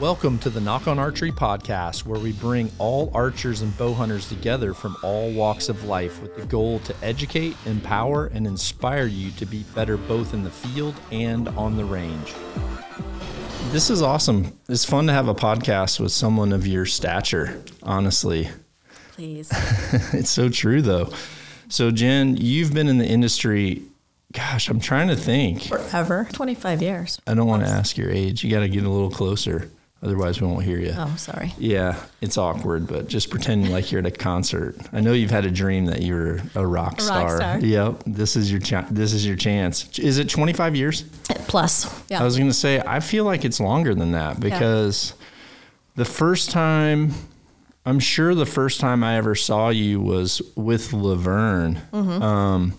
Welcome to the Nock On Archery podcast, where we bring all archers and bow hunters together from all walks of life with the goal to educate, empower, and inspire you to be better both in the field and on the range. This is awesome. It's fun to have a podcast with someone of your stature, honestly. Please. it's so true, though. So, Jen, you've been in the industry. Gosh, I'm trying to think. Forever. 25 years. I don't want to ask your age. You got to get a little closer. Otherwise, we won't hear you. Oh, sorry. Yeah, it's awkward, but just pretending like you're at a concert. I know you've had a dream that you're a rock star. rock star. Yep, this is your cha- this is your chance. Is it 25 years? Plus. Yeah. I was going to say I feel like it's longer than that because the first time I'm sure the first time I ever saw you was with Laverne. Mm-hmm. Um,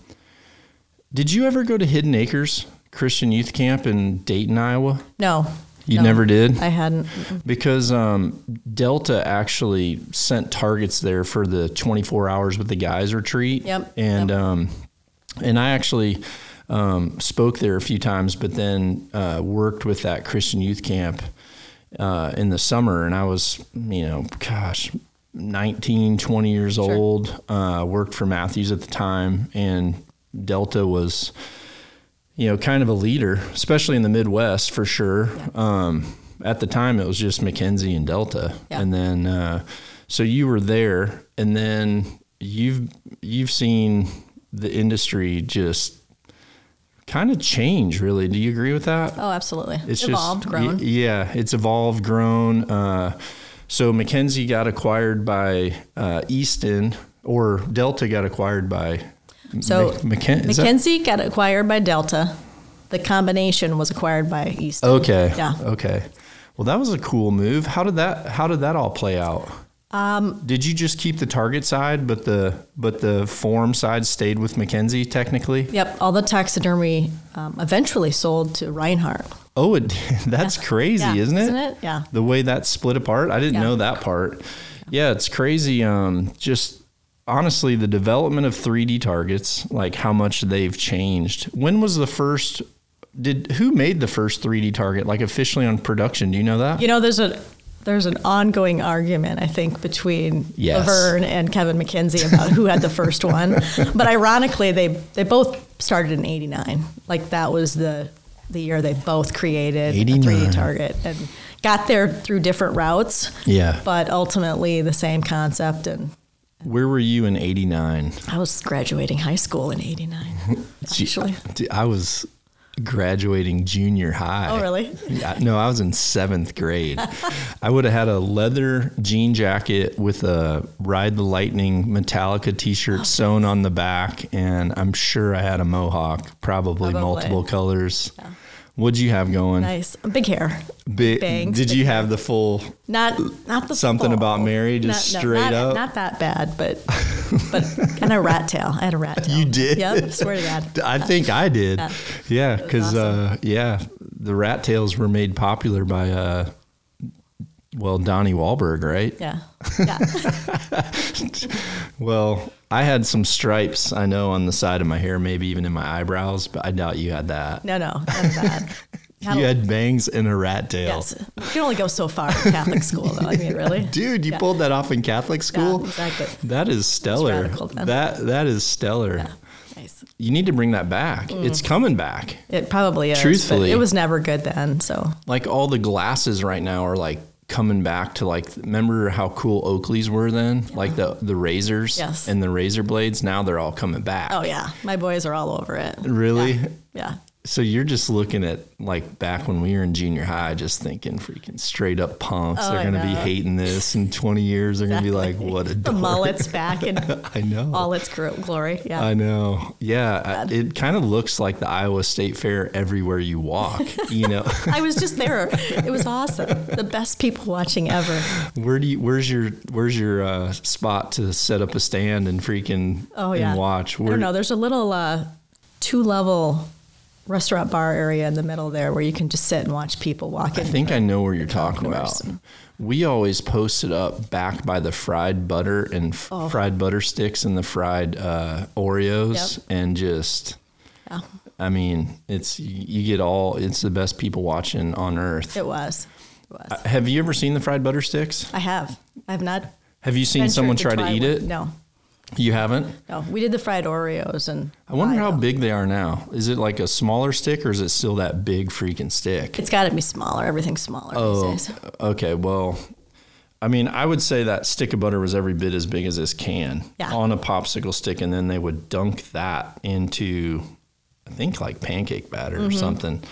did you ever go to Hidden Acres Christian Youth Camp in Dayton, Iowa? no. You no. never did? I hadn't. because um, Delta actually sent targets there for the 24 hours with the guys retreat. Yep, And yep. um, and I actually um, spoke there a few times, but then uh, worked with that Christian youth camp uh, in the summer, and I was you know, gosh. 19, 20 years old, uh, worked for Matthews at the time, and Delta was, you know, kind of a leader, especially in the Midwest for sure. Um, at the time, it was just McKenzie and Delta, Yeah. and then uh, so you were there, and then you've you've seen the industry just kind of change. Really, do you agree with that? Oh, absolutely. It's Evolved, just, grown. y- yeah, it's evolved, grown. Uh, so McKenzie got acquired by uh, Easton, or Delta got acquired by. So Mc- McKen- is that- McKenzie got acquired by Delta. The combination was acquired by East. Okay. Yeah. Okay. Well, that was a cool move. How did that How did that all play out? Um, did you just keep the target side, but the but the form side stayed with McKenzie technically? Yep. All the taxidermy um, eventually sold to Reinhardt. Oh, it, that's crazy, Yeah, isn't it? isn't it? Yeah. The way that split apart, I didn't Yeah. know that part. Yeah, it's crazy. Um, just honestly, the development of 3D targets, like how much they've changed. When was the first? Did who made the first 3D target, like officially on production? Do you know that? You know, there's a there's an ongoing argument, I think, between Yes. Laverne and Kevin McKenzie about who had the first one. But ironically, they they both started in '89. Like that was the the year they both created a 3D target and got there through different routes. Yeah. But ultimately, the same concept. And Where were you in '89? I was graduating high school in '89. Actually, I was graduating junior high. Oh, really? Yeah, no, I was in seventh grade. I would have had a leather jean jacket with a Ride the Lightning Metallica T-shirt oh, sewn on the back, and I'm sure I had a mohawk, probably, Probably. multiple colors. What'd you have going? nice, big hair. Big, bangs, did you have the full? Not not the Something about. Mary, just Not- no, straight not, up? Not that bad, but but and a rat tail. I had a rat tail. You did? Yep. Swear to God. I think I did. Yeah. Yeah, because awesome. uh, yeah, the rat tails were made popular by uh, well Donnie Wahlberg, right? Yeah. Yeah. Well, I had some stripes, I know, on the side of my hair, maybe even in my eyebrows, but I doubt you had that. No, no, that's bad. You had bangs and a rat tail. Yes. You can only go so far in Catholic school, though. I mean, really. Dude, you Yeah. pulled that off in Catholic school? Yeah, exactly. That is stellar. radical. That that is stellar. Nice. You need to bring that back. Mm. It's coming back. It probably is. Truthfully. it was never good then. So like all the glasses right now are like coming back to like remember how cool Oakleys were then like the the razors Yes. and the razor blades now they're all coming back oh yeah, my boys are all over it. really Yeah. yeah. So you're just looking at like back when we were in junior high just thinking freaking straight up punks Oh, they're I gonna be hating this in 20 years they're gonna be like what a The mullet's back in I know all its glory. Yeah. I know. Yeah, I- it kind of looks like the Iowa State Fair everywhere you walk. You know, I was just there. It was awesome. The best people watching ever. Where do you? Where's your? Where's your uh, spot to set up a stand and freaking Oh yeah. and watch? I Where, don't know. There's a little uh, two level restaurant bar area in the middle there where you can just sit and watch people walking. I think I know where you're talking about. We always posted up back by the fried butter and f- Oh. fried butter sticks and the fried uh, Oreos, Yep. and just. Yeah. I mean, it's you get all. It's the best people watching on earth. It was. It was. Uh, Have you ever seen the fried butter sticks? I have. I have not. Have you seen someone try to eat one. it? No, You haven't? no. We did the fried Oreos, and I wonder how big they are now. Is it like a smaller stick or is it still that big freaking stick? It's got to be smaller. Everything's smaller Oh, these days. okay. Well, I mean, I would say that stick of butter was every bit as big as this can Yeah. on a popsicle stick, and then they would dunk that into, I think, like pancake batter Mm-hmm. or something.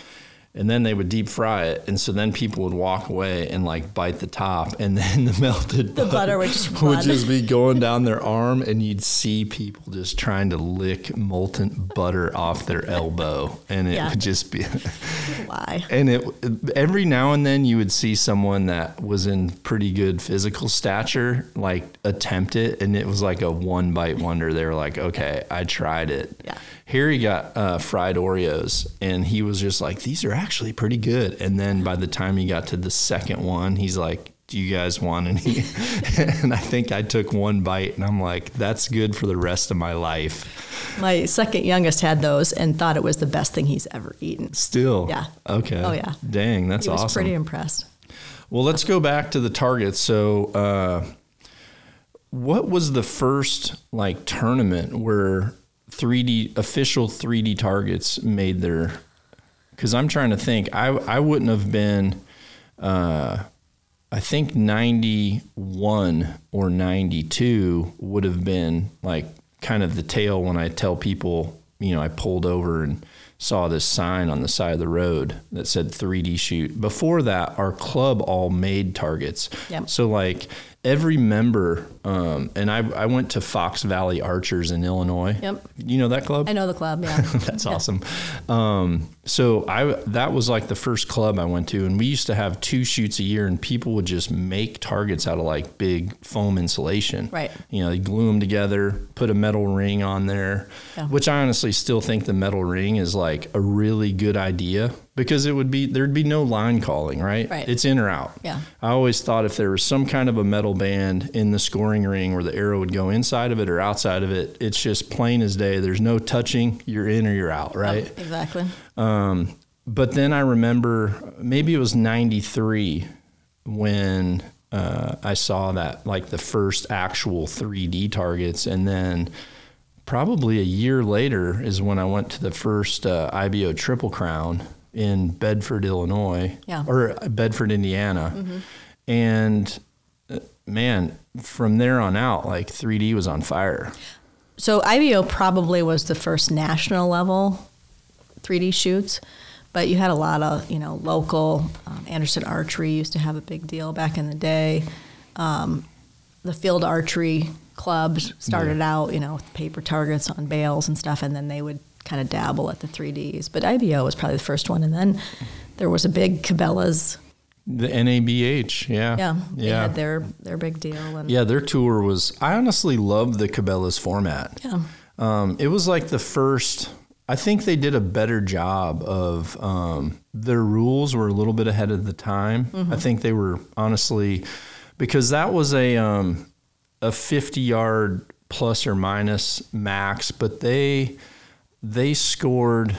And then they would deep fry it, and so then people would walk away and like bite the top, and then the melted The butter would just would just be going down their arm, and you'd see people just trying to lick molten butter off their elbow, and it Yeah. would just be. Why? And it every now and then you would see someone that was in pretty good physical stature like attempt it, and it was like a one bite wonder. They were like, "Okay, I tried it." Yeah. Harry got uh, fried Oreos, and he was just like, "These are actually pretty good." And then by the time he got to the second one, he's like, "Do you guys want any?" and I think I took one bite, and I'm like, "That's good for the rest of my life." My second youngest had those and thought it was the best thing he's ever eaten. Still, Yeah. Okay. Oh, yeah. Dang, that's He was awesome. pretty impressed. Well, let's go back to the targets. So, uh, what was the first like tournament where 3D official 3D targets made their? Because I'm trying to think. I I wouldn't have been. Uh, I think 91 or 92 would have been like kind of the tail when I tell people, you know, I pulled over and saw this sign on the side of the road that said 3D shoot. Before that, our club all made targets. Yep. So, like, every member, um, and I, I went to Fox Valley Archers in Illinois. Yep. You know that club? I know the club, yeah. That's awesome. Um, so I that was like the first club I went to, and we used to have two shoots a year, and people would just make targets out of like big foam insulation. Right. You know, they glue them together, put a metal ring on there, Yeah. which I honestly still think the metal ring is like a really good idea because it would be there'd be no line calling, right? Right. It's in or out. Yeah. I always thought if there was some kind of a metal band in the scoring ring where the arrow would go inside of it or outside of it, it's just plain as day. There's no touching. You're in or you're out, oh, right? Yep, exactly. Um, but then I remember maybe it was 93 when uh, I saw that, like the first actual 3D targets. And then probably a year later is when I went to the first uh, IBO Triple Crown in Bedford, Illinois, Yeah. or Bedford, Indiana. And uh, man, from there on out, like 3D was on fire. So IBO probably was the first national level 3D shoots, but you had a lot of you know local. Um, Anderson Archery used to have a big deal back in the day. Um, the field archery clubs started out you know with paper targets on bales and stuff, and then they would kind of dabble at the 3Ds. But IBO was probably the first one, and then there was a big Cabela's. The NABH, yeah. Yeah, they Yeah. had their their big deal, and Yeah, their tour was. I honestly loved the Cabela's format. yeah. Um, it was like the first. I think they did a better job of um, their rules were a little bit ahead of the time. I think they were honestly because that was a um, a fifty yard plus or minus max, but they they scored.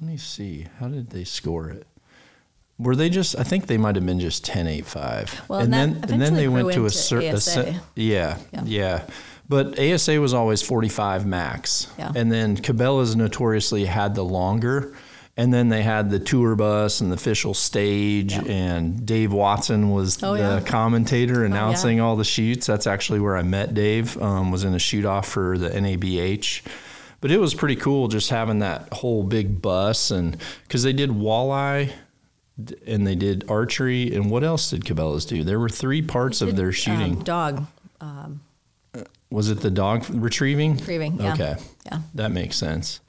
Let me see. How did they score it? Were they just? I think they might have been just 10 8 5. Well, and and then and then they went to a certain. ASA. Yeah, Yeah. yeah, But ASA was always 45 max. Yeah. And then Cabela's notoriously had the longer. And then they had the tour bus and the official stage, Yeah. and Dave Watson was Oh, the yeah. commentator yeah. announcing all the shoots. That's actually where I met Dave. Um, was in a shoot off for the NABH, but it was pretty cool just having that whole big bus and because they did walleye and they did archery and what else did Cabela's do? There were three parts of their shooting. Um, dog was it the dog retrieving? retrieving. Yeah. Okay. Yeah. That makes sense.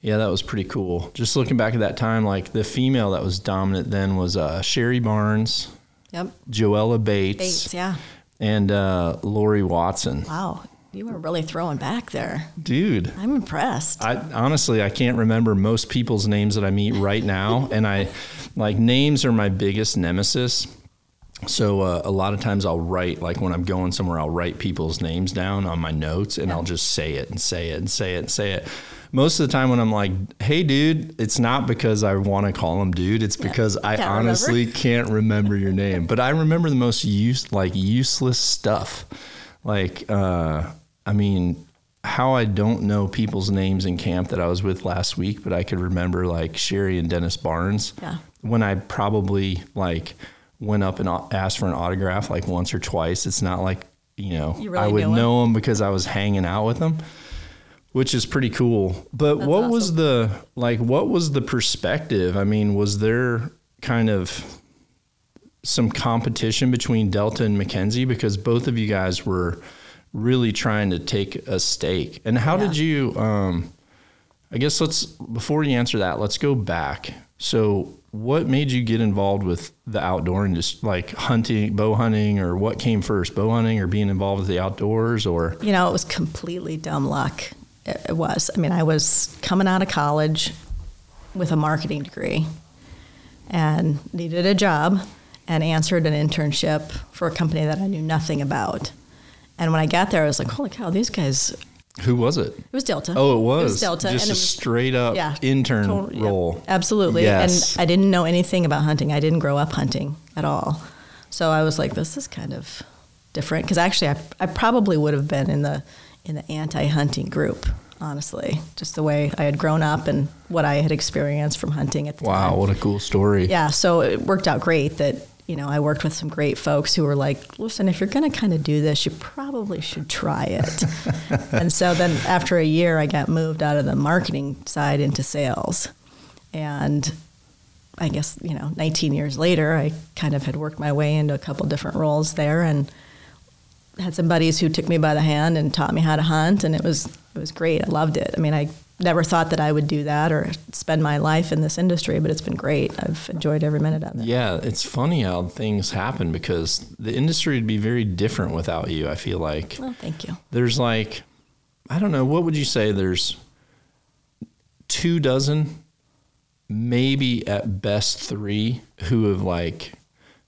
Yeah, that was pretty cool. Just looking back at that time, like the female that was dominant then was uh, Sherry Barnes, Yep. Joella Bates, Bates. Yeah. and uh, Lori Watson. Wow. You were really throwing back there. Dude, I'm impressed. I honestly I can't remember most people's names that I meet right now, and I like names are my biggest nemesis. So uh, a lot of times I'll write like when I'm going somewhere, I'll write people's names down on my notes, and Yeah. I'll just say it and say it and say it and say it. Most of the time when I'm like, "Hey, dude," it's not because I want to call him dude. It's because I Can't honestly can't remember your name. But I remember the most use like useless stuff. Like, uh, I mean, how I don't know people's names in camp that I was with last week, but I could remember like Sherry and Dennis Barnes. Yeah. When I probably like went up and asked for an autograph like once or twice. It's not like you know You really I would know them because I was hanging out with them, which is pretty cool. But what was the like? What was the perspective? I mean, was there kind of some competition between Delta and McKenzie because both of you guys were really trying to take a stake. And how Yeah. did you? Um, I guess let's before you answer that, let's go back. So, what made you get involved with the outdoor and just like hunting, bow hunting, or what came first, bow hunting or being involved with the outdoors, or You know, it was completely dumb luck. It, was. I mean, I was coming out of college with a marketing degree and needed a job and answered an internship for a company that I knew nothing about. And when I got there, I was like, holy cow, these guys, who was it? It was Delta. Oh, it was, It was Delta. just and a was, straight up yeah, intern total- yeah, role. absolutely. Yes. And I didn't know anything about hunting. I didn't grow up hunting at all. So I was like, this is kind of different. Because actually, I, I probably would have been in the in the anti-hunting group. Honestly, just the way I had grown up and what I had experienced from hunting at the Wow, time. what a cool story. Yeah, so it worked out great that you know I worked with some great folks who were like, listen, if you're going to kind of do this, you probably should try it. and so then after a year, I got moved out of the marketing side into sales, and I guess you know 19 years later, I kind of had worked my way into a couple different roles there and had some buddies who took me by the hand and taught me how to hunt and it was it was great. I loved it. I mean, I never thought that I would do that or spend my life in this industry, but it's been great. I've enjoyed every minute of it. Yeah, it's funny how things happen because the industry would be very different without you. I feel like Well, thank you. there's like, I don't know, what would you say? There's two dozen, maybe at best three, who have like,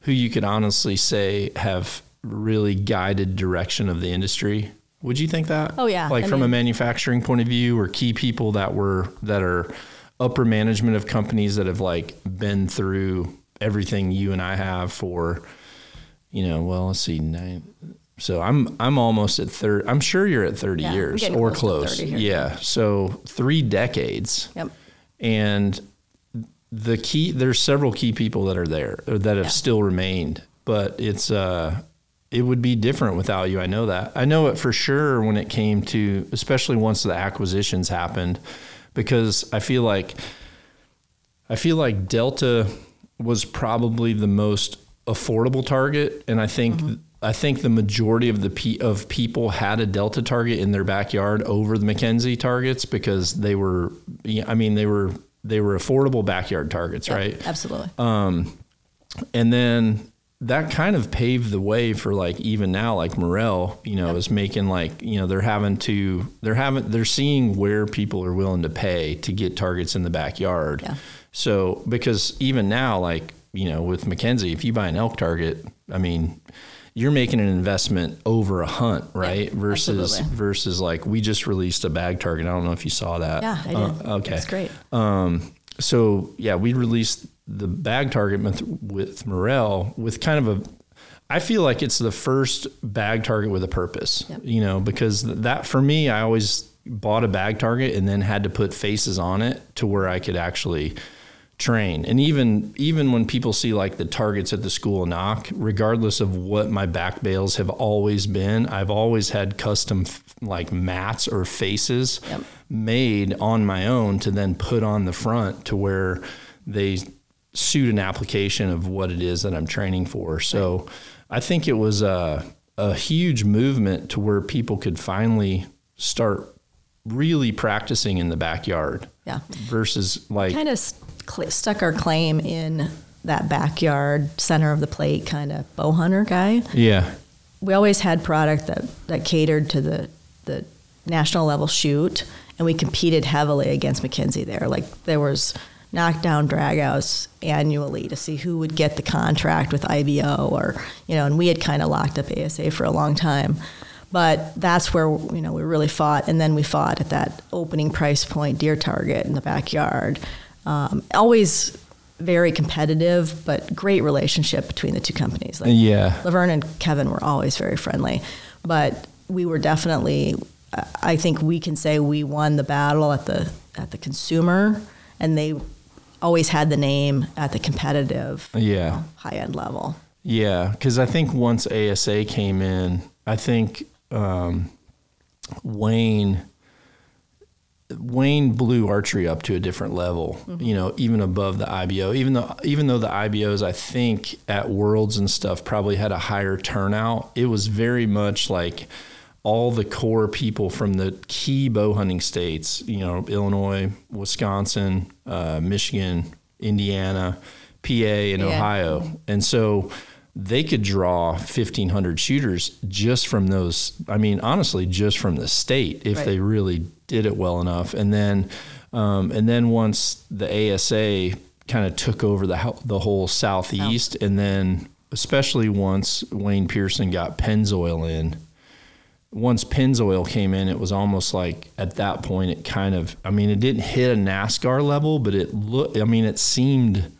who you could honestly say have really guided direction of the industry. Would you think that? Oh, yeah. Like I from a manufacturing point of view, or key people that were that are upper management of companies that have like been through everything you and I have for, you know, well, let's see, nine. So I'm I'm almost at thirty. I'm sure you're at thirty Yeah, years or close close. 30. Yeah. So three decades, Yep. and the key. There's several key people that are there or that have Yeah. still remained, but it's uh, it would be different without you. I know that. I know it for sure when it came to, especially once the acquisitions happened, because I feel like I feel like Delta was probably the most affordable target, and I think Mm-hmm. I think the majority of the pe- of people had a Delta target in their backyard over the McKenzie targets because they were, I mean, they were they were affordable backyard targets, right? Absolutely. Um, and then that kind of paved the way for like even now like Morrell, you know, is making like, you know, they're having to they're having they're seeing where people are willing to pay to get targets in the backyard. Yeah. So because even now like, you know, with McKenzie, if you buy an elk target, I mean, you're making an investment over a hunt, right? versus absolutely. versus like we just released a bag target. I don't know if you saw that. yeah, I did. Uh, okay. That's great. Um, so yeah, we released the bag target with, with Morrell with kind of a. I feel like it's the first bag target with a purpose. Yep. You know, because that for me, I always bought a bag target and then had to put faces on it to where I could actually train. And even even when people see like the targets at the school knock, regardless of what my back bales have always been, I've always had custom f- like mats or faces Yep. Made on my own to then put on the front to where they suit an application of what it is that I'm training for. So I think it was a, a huge movement to where people could finally start really practicing in the backyard Yeah. versus like Kind of cl- stuck our claim in that backyard center of the plate kind of bow hunter guy. yeah we always had product that, that catered to the, the national level shoot and we competed heavily against McKenzie there. Like there was knockdown dragouts annually to see who would get the contract with IBO or you know, and we had kind of locked up ASA for a long time. But that's where you know we really fought, and then we fought at that opening price point deer target in the backyard. Um, always very competitive, but great relationship between the two companies. Like yeah, Laverne and Kevin were always very friendly, but we were definitely. I think we can say we won the battle at the at the consumer, and they always had the name at the competitive, yeah, you know, high end level. Yeah, because I think once ASA came in, I think um, Wayne Wayne blew archery up to a different level, mm-hmm. you know, even above the IBO. Even though even though the IBOs I think at Worlds and stuff probably had a higher turnout, it was very much like all the core people from the key bow hunting states, you know, Illinois, Wisconsin, uh, Michigan, Indiana, PA, and yeah. Ohio. And so they could draw 1500 shooters just from those i mean honestly just from the state if right. they really did it well enough and then um, and then once the asa kind of took over the the whole southeast oh. and then especially once wayne pearson got pennzoil in once pennzoil came in it was almost like at that point it kind of i mean it didn't hit a nascar level but it looked i mean it seemed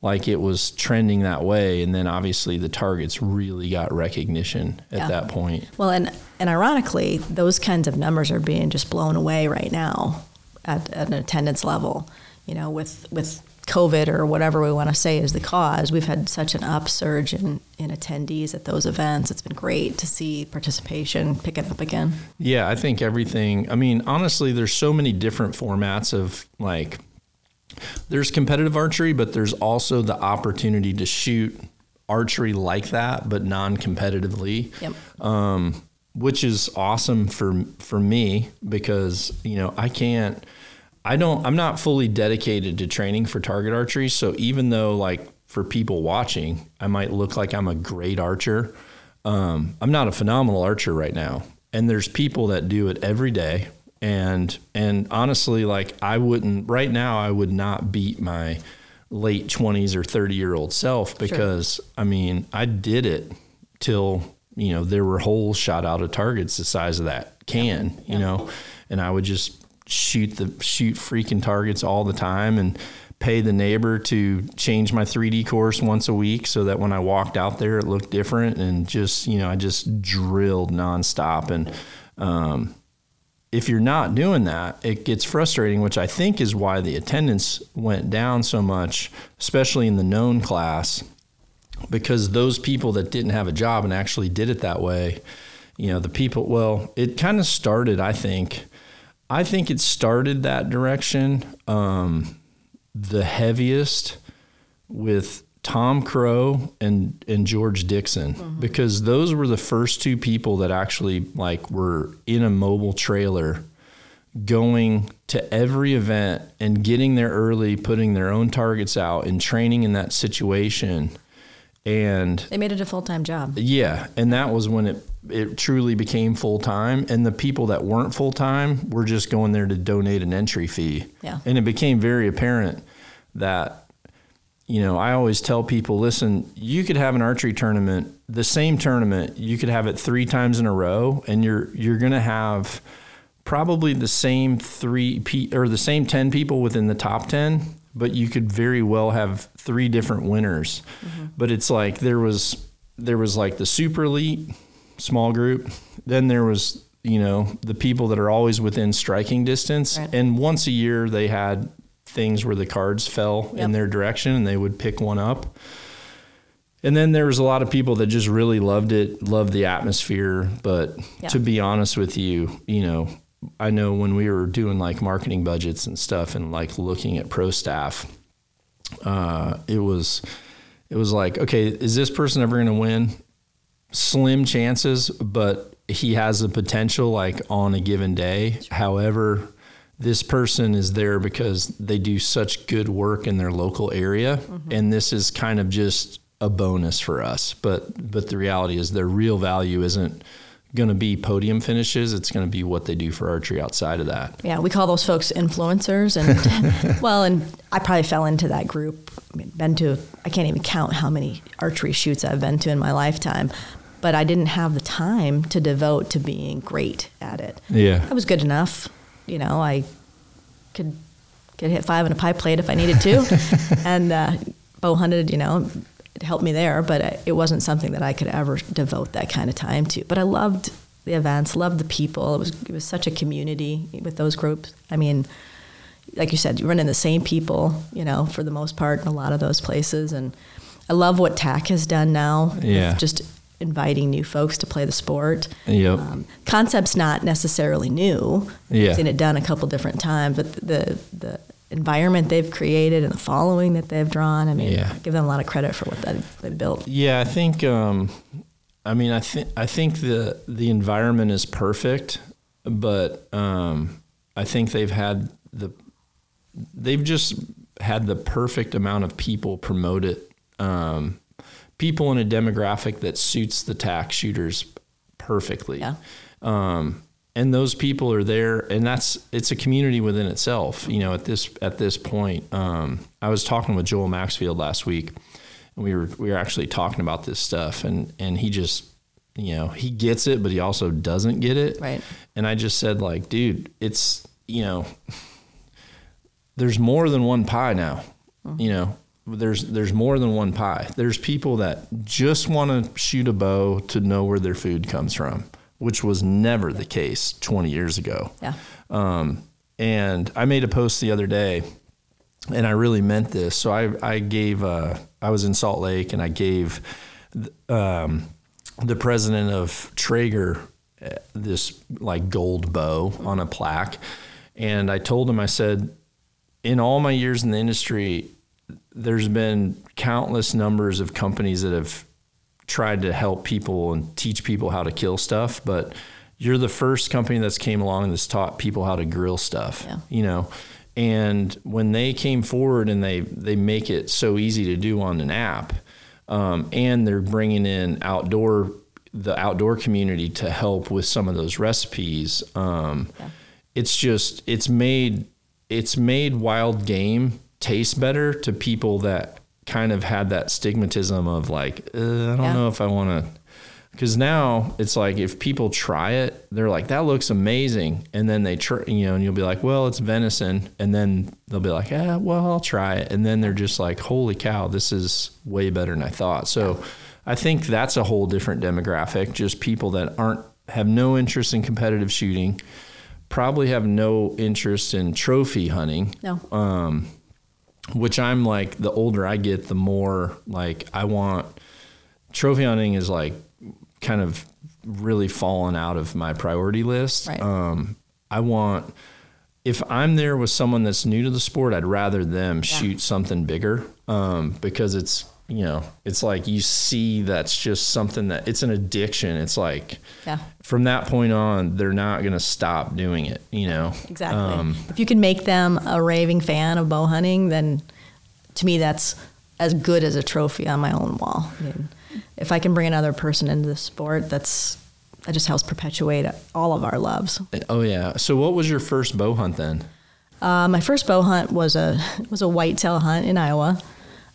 like it was trending that way and then obviously the targets really got recognition at yeah. that point well and and ironically those kinds of numbers are being just blown away right now at, at an attendance level you know with with covid or whatever we want to say is the cause we've had such an upsurge in in attendees at those events it's been great to see participation picking up again yeah i think everything i mean honestly there's so many different formats of like there's competitive archery, but there's also the opportunity to shoot archery like that, but non-competitively. Yep. Um, which is awesome for for me because you know I can't. I don't. I'm not fully dedicated to training for target archery. So even though like for people watching, I might look like I'm a great archer. Um, I'm not a phenomenal archer right now. And there's people that do it every day and and honestly like i wouldn't right now i would not beat my late 20s or 30 year old self because sure. i mean i did it till you know there were holes shot out of targets the size of that can yeah. you know and i would just shoot the shoot freaking targets all the time and pay the neighbor to change my 3D course once a week so that when I walked out there it looked different and just you know I just drilled nonstop. And um, if you're not doing that, it gets frustrating, which I think is why the attendance went down so much, especially in the known class, because those people that didn't have a job and actually did it that way, you know, the people, well, it kind of started, I think, I think it started that direction um, the heaviest with Tom Crow and and George Dixon mm-hmm. because those were the first two people that actually like were in a mobile trailer going to every event and getting there early, putting their own targets out and training in that situation. And they made it a full time job. Yeah. And that was when it it truly became full time. And the people that weren't full time were just going there to donate an entry fee. Yeah. And it became very apparent that you know, I always tell people, listen, you could have an archery tournament, the same tournament, you could have it three times in a row, and you're you're going to have probably the same three pe- or the same ten people within the top ten, but you could very well have three different winners. Mm-hmm. But it's like there was there was like the super elite small group, then there was you know the people that are always within striking distance, right. and once a year they had things where the cards fell yep. in their direction and they would pick one up. And then there was a lot of people that just really loved it, loved the atmosphere. But yep. to be honest with you, you know, I know when we were doing like marketing budgets and stuff and like looking at pro staff, uh, it was it was like, okay, is this person ever going to win? Slim chances, but he has the potential like on a given day. However, this person is there because they do such good work in their local area mm-hmm. and this is kind of just a bonus for us but but the reality is their real value isn't going to be podium finishes. It's going to be what they do for archery outside of that. Yeah, we call those folks influencers, and well, and I probably fell into that group. I mean, been to I can't even count how many archery shoots I've been to in my lifetime, but I didn't have the time to devote to being great at it. Yeah. I was good enough, you know. I could could hit five in a pie plate if I needed to, and uh, bow hunted, you know, it helped me there. But it wasn't something that I could ever devote that kind of time to. But I loved the events, loved the people. It was it was such a community with those groups. I mean, like you said, you run into the same people, you know, for the most part in a lot of those places. And I love what TAC has done now. Yeah. Just inviting new folks to play the sport. Yep. Um, concept's not necessarily new. Yeah. I've seen it done a couple different times, but the the environment they've created and the following that they've drawn, I mean, Yeah. I give them a lot of credit for what they they built. Yeah, I think. Um, I mean, I think I think the the environment is perfect, but um, I think they've had the they've just had the perfect amount of people promote it. Um, people in a demographic that suits the TAC shooters perfectly. Yeah. Um, and those people are there, and that's it's a community within itself. You know, at this at this point, um, I was talking with Joel Maxfield last week, and we were we were actually talking about this stuff, and and he just you know he gets it, but he also doesn't get it. Right. And I just said like, dude, it's you know, there's more than one pie now. You know, there's there's more than one pie. There's people that just want to shoot a bow to know where their food comes from, which was never the case 20 years ago. Yeah. Um, and I made a post the other day, and I really meant this. So I I gave uh, I was in Salt Lake, and I gave um, the president of Traeger uh, this like gold bow on a plaque, and I told him I said, in all my years in the industry, there's been countless numbers of companies that have tried to help people and teach people how to kill stuff, but you're the first company that's came along that's taught people how to grill stuff. Yeah. You know, and when they came forward and they they make it so easy to do on an app, um, and they're bringing in outdoor the outdoor community to help with some of those recipes. Um, Yeah. It's just it's made it's made wild game taste better to people that kind of had that stigmatism of like uh, I don't Yeah. know if I want to because now it's like if people try it, they're like that looks amazing, and then they try, you know, and you'll be like, well, it's venison, and then they'll be like, yeah, well, I'll try it, and then they're just like, holy cow, this is way better than I thought. So, I think that's a whole different demographic, just people that aren't have no interest in competitive shooting, probably have no interest in trophy hunting No. um, which I'm like the older I get, the more like I want trophy hunting is like kind of really fallen out of my priority list. Right. Um, I want if I'm there with someone that's new to the sport, I'd rather them shoot something bigger um, because it's you know it's like you see that's just something that it's an addiction. It's like Yeah. from that point on, they're not going to stop doing it. You know Exactly. Um, if you can make them a raving fan of bow hunting, then to me that's as good as a trophy on my own wall. I mean, if I can bring another person into the sport, that's that just helps perpetuate all of our loves. oh yeah. So what was your first bow hunt then? Uh, my first bow hunt was a was a whitetail hunt in Iowa.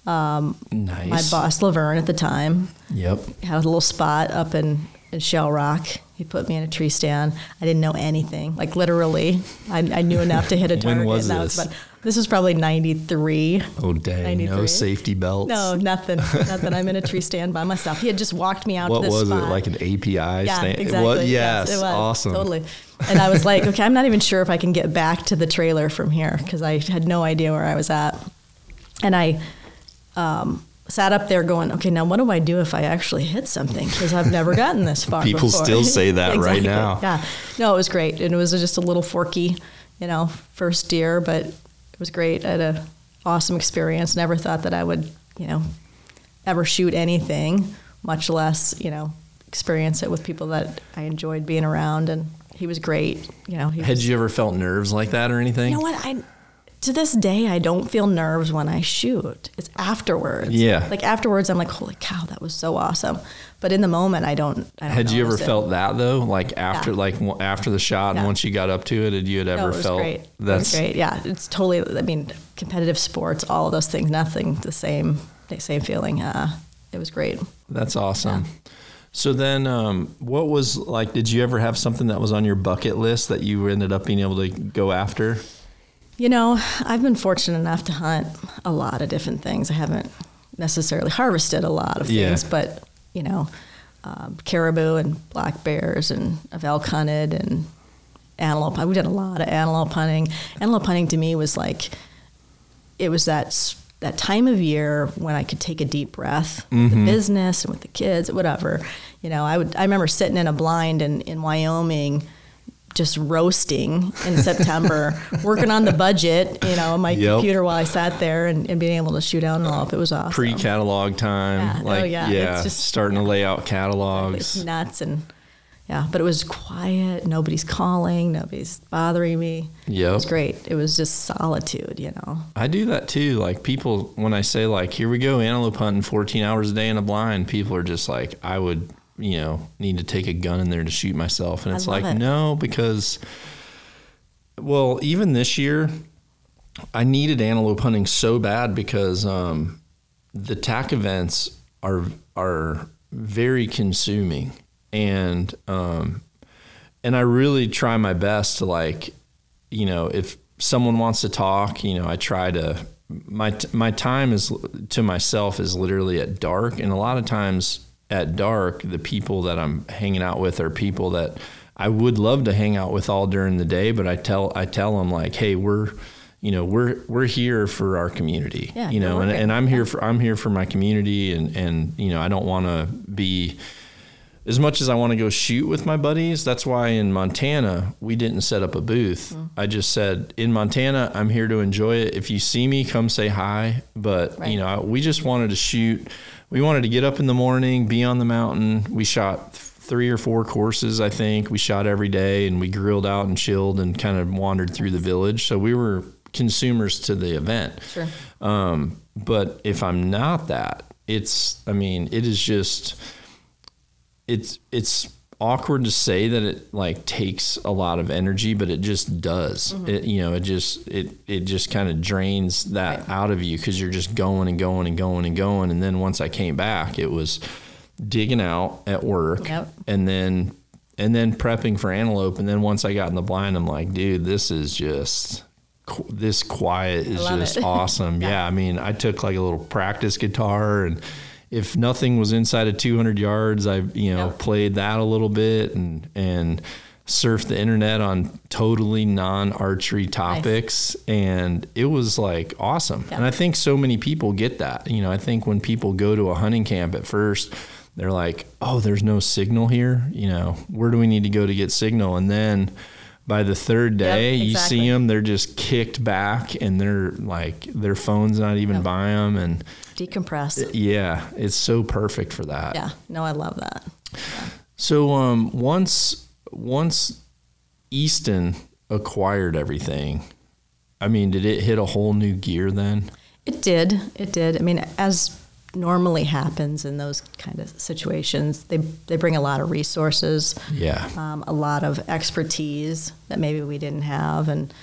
Um, nice. My boss Laverne at the time Yep. had a little spot up in, in Shell Rock. He put me in a tree stand. I didn't know anything, like literally. I, I knew enough to hit a When target. was and that this? about- this was probably '93. Oh dang! No safety belts. No, nothing. nothing. I'm in a tree stand by myself. He had just walked me out What to this was spot. it like an API yeah, stand? exactly. What? Yes, it was. awesome. Totally. And I was like, okay, I'm not even sure if I can get back to the trailer from here because I had no idea where I was at. And I um, sat up there going, okay, now what do I do if I actually hit something? Because I've never gotten this far. People before. still say that right now. Yeah. No, it was great. And it was just a little forky, you know, first deer, but it was great. I had an awesome experience. Never thought that I would, you know, ever shoot anything, much less, you know, experience it with people that I enjoyed being around. And he was great. You know, he Had was, you ever felt nerves like that or anything? you know what? I to this day, I don't feel nerves when I shoot. It's afterwards. Yeah. Like afterwards, I'm like, holy cow, that was so awesome. But in the moment, I don't. I don't Had you ever it. felt that though? Like after, Yeah. like after the shot, and once you got up to it, had you had No, ever was felt great. that's great. Yeah, it's totally. I mean, competitive sports, all of those things, nothing the same. The same feeling. Uh, it was great. that's awesome. So then, um, what was like? Did you ever have something that was on your bucket list that you ended up being able to go after? You know, I've been fortunate enough to hunt a lot of different things. I haven't necessarily harvested a lot of Yeah. things, but you know, um, caribou and black bears, and I've elk hunted and antelope. We did a lot of antelope hunting. Antelope hunting to me was like, it was that that time of year when I could take a deep breath with the business and with the kids, whatever. You know, I would. I remember sitting in a blind in in Wyoming just roasting in September, working on the budget, you know, on my Yep. computer while I sat there and, and being able to shoot antelope. It was awesome. Pre-catalog time, Yeah. Oh, like yeah. yeah, It's just- starting to lay out It's catalogs. nuts and yeah, but it was quiet. Nobody's calling. Nobody's bothering me. Yeah. It was great. It was just solitude, you know. I do that too. Like people, when I say like, here we go, antelope hunting 14 hours a day in a blind, people are just like, I would, you know, need to take a gun in there to shoot myself. And it's like, it. no, because, well, even this year, I needed antelope hunting so bad because um, the TAC events are are very consuming, and um, and I really try my best to like, you know, if someone wants to talk, you know, I try to my my time is to myself is literally at dark, and a lot of times at dark, the people that I'm hanging out with are people that I would love to hang out with all during the day, but I tell I tell them like, hey, we're you know we're we're here for our community, Yeah, you know, and, and I'm here for I'm here for my community, and and you know I don't want to be as much as I want to go shoot with my buddies, that's why in Montana we didn't set up a booth. Mm. I just said in Montana I'm here to enjoy it. If you see me, come say hi. But Right. you know, we just wanted to shoot. We wanted to get up in the morning, be on the mountain. We shot three or four courses, I think. We shot every day, and we grilled out and chilled and kind of wandered through the village. So we were consumers to the event. Sure. Um, but if I'm not that, it's I mean, it is just it's it's awkward to say that it like takes a lot of energy, but it just does. It you know, it just it it just kind of drains that Right. out of you because you're just going and going and going and going. And then once I came back, it was digging out at work, Yep. and then and then prepping for antelope. And then once I got in the blind, I'm like, dude, this is just this quiet is just awesome. Yeah. yeah, I mean, I took like a little practice guitar and if nothing was inside of 200 yards, I you know Yep. played that a little bit and and surfed the internet on totally non-archery topics and it was like awesome. Yeah. And I think so many people get that. You know, I think when people go to a hunting camp at first, they're like, "Oh, there's no signal here. You know, where do we need to go to get signal?" And then by the third day, you exactly. see them, they're just kicked back and they're like their phone's not even Yep. by them and Decompress. yeah, it's so perfect for that. yeah. No, I love that. So um, once once Easton acquired everything, I mean, did it hit a whole new gear then? It did. It did. I mean, as normally happens in those kind of situations, they they bring a lot of resources, Yeah. um, a lot of expertise that maybe we didn't have, and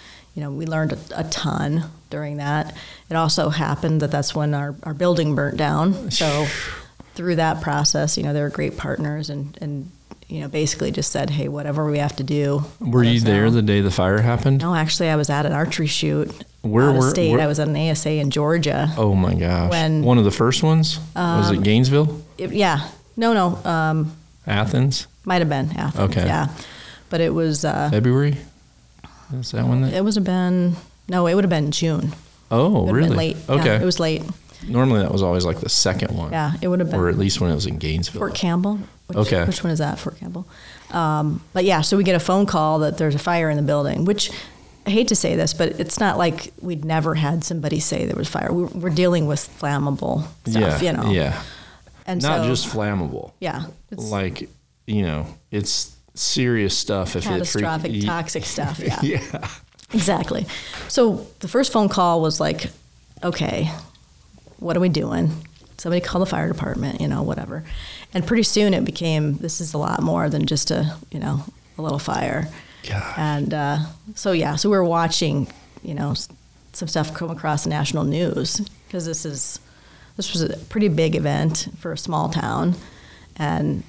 you know, we learned a, a ton during that. It also happened that that's when our, our building burnt down. So through that process, you know, they were great partners, and and you know, basically just said, hey, whatever we have to do. Were you there know. the day the fire happened? No, actually, I was at an archery shoot. Where were- state? where- I was at an ASA in Georgia. Oh my gosh. When- One of the first ones? Was it Gainesville? It- yeah, no, no, um, Athens? might have been Athens. Okay. Yeah, but it was uh, February? Is that when that? it would have been no, it would have been June. Oh, It really? late. Okay. Yeah, it was late. Normally that was always like the second one. Yeah, it would have been Or at least when it was in Gainesville. Fort Campbell. Which, Okay. Which one is that? Fort Campbell. Um, but yeah, so we get a phone call that there's a fire in the building, which I hate to say this, but it's not like we'd never had somebody say there was fire. We're, we're dealing with flammable stuff, yeah. you know. Yeah. And Not so, just flammable. yeah, Like, you know, it's serious stuff if catastrophic, freak, toxic stuff. Yeah. yeah. exactly. So the first phone call was like, okay, what are we doing? Somebody call the fire department, you know, whatever. And pretty soon it became this is a lot more than just a, you know, a little fire. Gosh. And uh, so, yeah, so we were watching, you know, some stuff come across the national news because this is, this was a pretty big event for a small town. And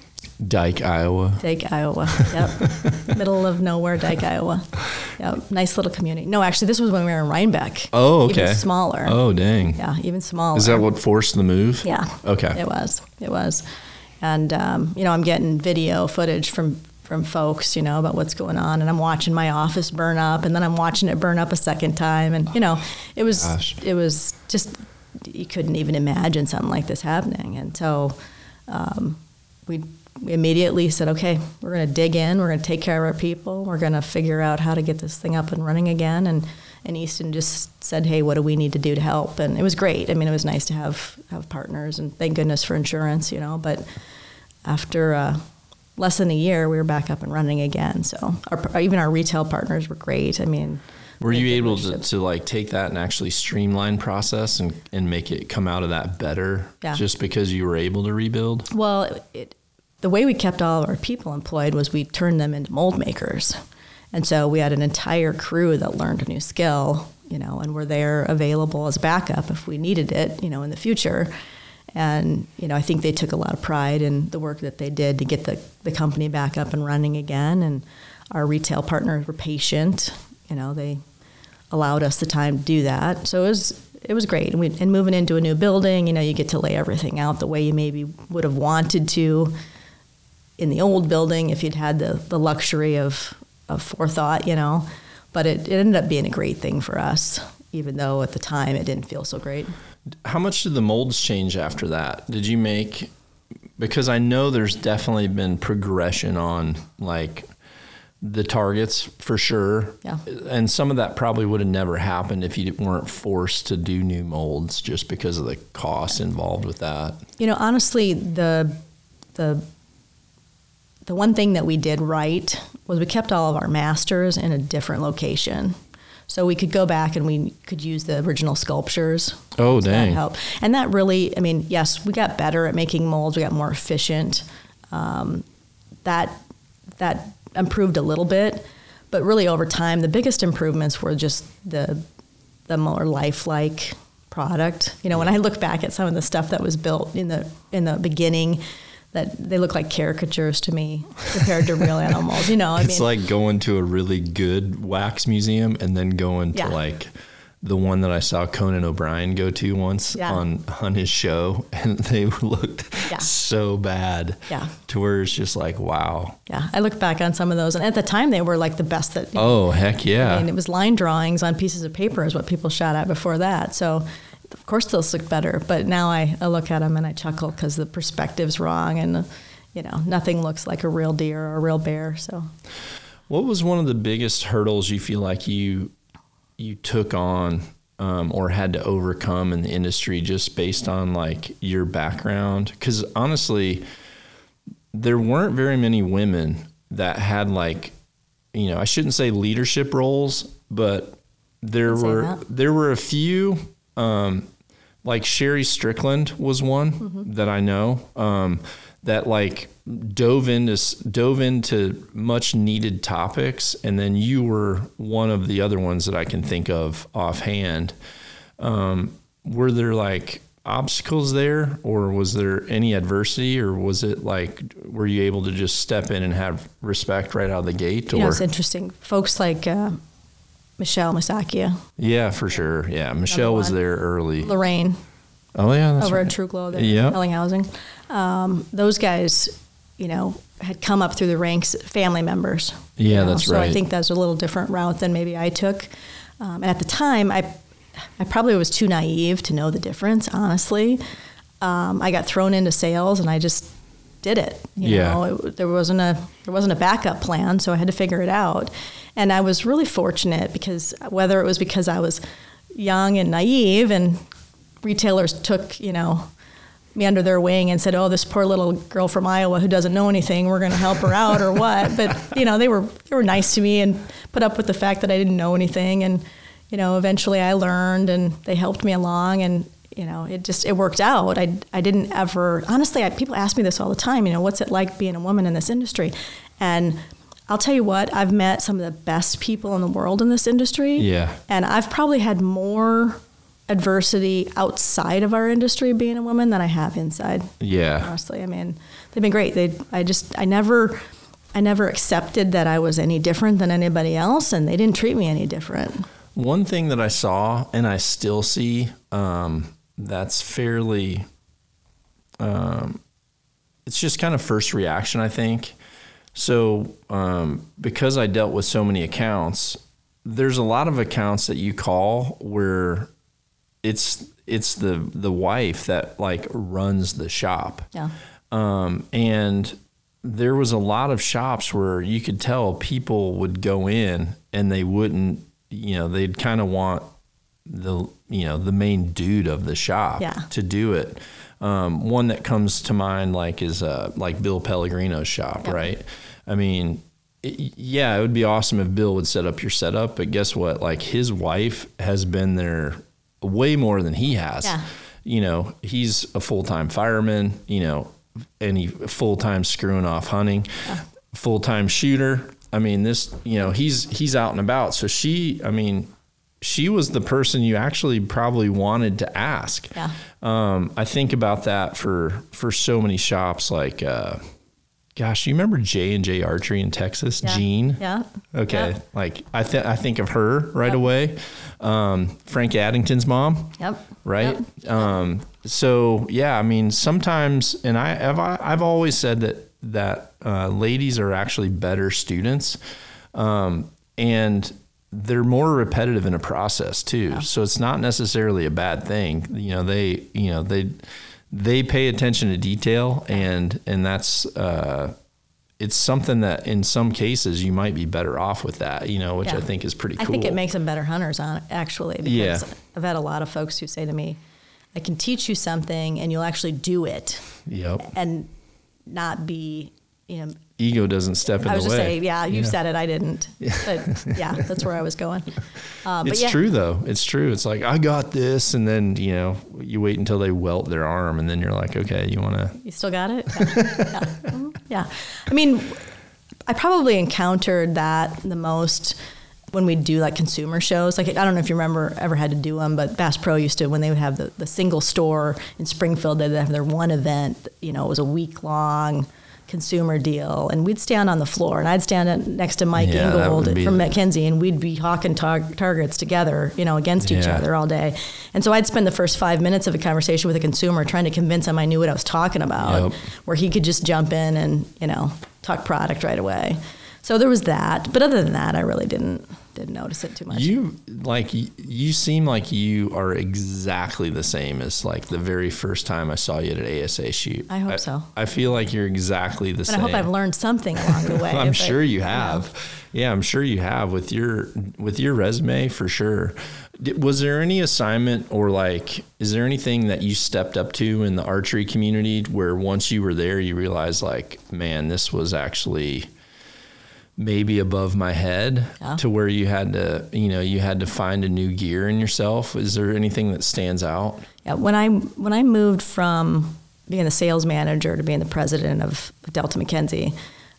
Dike, Iowa. Dike, Iowa. Yep. Middle of nowhere, Dike, Iowa. Yep. Nice little community. No, actually, this was when we were in Reinbeck. Oh, okay. Even smaller. Oh, dang. Yeah, even smaller. Is that what forced the move? Yeah. Okay. It was. It was. And um, you know, I'm getting video footage from from folks, you know, about what's going on, and I'm watching my office burn up, and then I'm watching it burn up a second time, and you know, it was Gosh. it was just you couldn't even imagine something like this happening, and so um, we. We immediately said, okay, we're going to dig in. We're going to take care of our people. We're going to figure out how to get this thing up and running again. And, and Easton just said, hey, what do we need to do to help? And it was great. I mean, it was nice to have, have partners, and thank goodness for insurance, you know. But after uh, less than a year, we were back up and running again. So our, even our retail partners were great. I mean, Were you able to, to like take that and actually streamline process and, and make it come out of that better Yeah. just because you were able to rebuild? Well, it, the way we kept all of our people employed was we turned them into mold makers. And so we had an entire crew that learned a new skill, you know, and were there available as backup if we needed it, you know, in the future. And, you know, I think they took a lot of pride in the work that they did to get the, the company back up and running again. And our retail partners were patient, you know, they allowed us the time to do that. So it was it was great. And, we, and moving into a new building, you know, you get to lay everything out the way you maybe would have wanted to in the old building if you'd had the, the luxury of, of forethought, you know. But it, it ended up being a great thing for us, even though at the time it didn't feel so great. How much did the molds change after that? Did you make because I know there's definitely been progression on like the targets for sure. Yeah. And some of that probably would have never happened if you weren't forced to do new molds just because of the costs involved with that. You know, honestly, the the the one thing that we did right was we kept all of our masters in a different location. So we could go back and we could use the original sculptures. Oh, So that dang. helped. And that really, I mean, yes, we got better at making molds. We got more efficient. Um, that that improved a little bit, but really over time, the biggest improvements were just the the more lifelike product. You know, when I look back at some of the stuff that was built in the in the beginning, that they look like caricatures to me compared to real animals. You know, I it's mean, like going to a really good wax museum and then going Yeah. to like the one that I saw Conan O'Brien go to once Yeah. on on his show, and they looked Yeah. so bad. Yeah. To where it's just like, wow. yeah, I look back on some of those, and at the time they were like the best that Oh heck yeah. I mean, it was line drawings on pieces of paper is what people shot at before that. So, of course, those look better. But now I, I look at them and I chuckle because the perspective's wrong, and you know, nothing looks like a real deer or a real bear. So, What was one of the biggest hurdles you feel like you you took on um, or had to overcome in the industry just based on like your background? Because honestly, there weren't very many women that had like, you know, I shouldn't say leadership roles, but there were that. there were a few. Um, like Sherry Strickland was one Mm-hmm. that I know um, that like dove into dove into much needed topics, and then you were one of the other ones that I can think of offhand. Um, were there like obstacles there, or was there any adversity, or was it like were you able to just step in and have respect right out of the gate? you Or know, it's interesting. Folks like uh, Michelle Masakia, yeah, for sure. Yeah, Michelle was there early. Lorraine Oh yeah, that's over right. at TruGlo, there, Yeah. Bellinghausen. Um, those guys, you know, had come up through the ranks, family members. Yeah, you know, that's so I right. think that's a little different route than maybe I took. Um, and at the time, I, I probably was too naive to know the difference. Honestly, um, I got thrown into sales, and I just did it. You Yeah. know, it, there wasn't a there wasn't a backup plan, so I had to figure it out. And I was really fortunate because whether it was because I was young and naive, and retailers took you know me under their wing and said, "Oh, this poor little girl from Iowa who doesn't know anything, we're going to help her out or what." But you know, they were they were nice to me and put up with the fact that I didn't know anything, and you know, eventually I learned, and they helped me along, and you know, it just it worked out. I I didn't ever honestly. I, people ask me this all the time. You know, what's it like being a woman in this industry? And I'll tell you what, I've met some of the best people in the world in this industry. Yeah. And I've probably had more adversity outside of our industry being a woman than I have inside. Yeah. Honestly, I mean, they've been great. They, I just, I never, I never accepted that I was any different than anybody else, and they didn't treat me any different. One thing that I saw and I still see um, that's fairly, um, it's just kind of first reaction, I think. So, um, because I dealt with so many accounts, there's a lot of accounts that you call where it's it's the the wife that like runs the shop. Yeah. Um, and there was a lot of shops where you could tell people would go in and they wouldn't, you know, they'd kind of want the you know the main dude of the shop Yeah. to do it. Um, one that comes to mind like is uh, like Bill Pellegrino's shop, Yeah. right? I mean, it, yeah, it would be awesome if Bill would set up your setup, but guess what? Like his wife has been there way more than he has. Yeah. You know, he's a full time fireman. You know, and he full time screwing off hunting, full time shooter. I mean, this, you know, he's he's out and about. So she, I mean, she was the person you actually probably wanted to ask. Yeah. Um, I think about that for for so many shops. Like, uh, gosh, you remember J and J Archery in Texas? Yeah. Jean. Yeah. Okay. Yeah. Like I th- I think of her right Yep. away. Um, Frank Addington's mom Yep. right? Yep. Um, so yeah, I mean, sometimes, and I have I've always said that that uh, ladies are actually better students, um, and they're more repetitive in a process too. So it's not necessarily a bad thing. You know, they you know they they pay attention to detail, and and that's. Uh, it's something that in some cases you might be better off with that, you know, which Yeah. I think is pretty cool. I think it makes them better hunters on actually because Yeah. I've had a lot of folks who say to me, I can teach you something and you'll actually do it Yep. and not be, you know, Ego doesn't step in I was just way. saying, yeah, you Yeah. said it, I didn't. But yeah, that's where I was going. Uh, but It's yeah, true though. It's true. It's like I got this, and then you know you wait until they welt their arm, and then you're like, okay, you want to? You still got it? Yeah. yeah. Mhm. Yeah. I mean, I probably encountered that the most when we do like consumer shows. Like, I don't know if you remember ever had to do them, but Bass Pro used to, when they would have the, the single store in Springfield, they'd have their one event, you know, it was a week long consumer deal. And we'd stand on the floor and I'd stand next to Mike Yeah, Ingold be- from McKenzie and we'd be hawking tar- targets together, you know, against each Yeah. other all day. And so I'd spend the first five minutes of a conversation with a consumer trying to convince him I knew what I was talking about, Yep. where he could just jump in and, you know, talk product right away. So there was that. But other than that, I really didn't didn't notice it too much. You like you seem like you are exactly the same as like the very first time I saw you at an ASA shoot. I hope so. I feel like you're exactly the but same. I hope I've learned something along the way. I'm sure you know. have. Yeah, I'm sure you have with your with your resume for sure. Was there any assignment or like is there anything that you stepped up to in the archery community where once you were there you realized like, man, this was actually maybe above my head Yeah. to where you had to, you know, you had to find a new gear in yourself. Is there anything that stands out? Yeah, when I when I moved from being the sales manager to being the president of Delta McKenzie,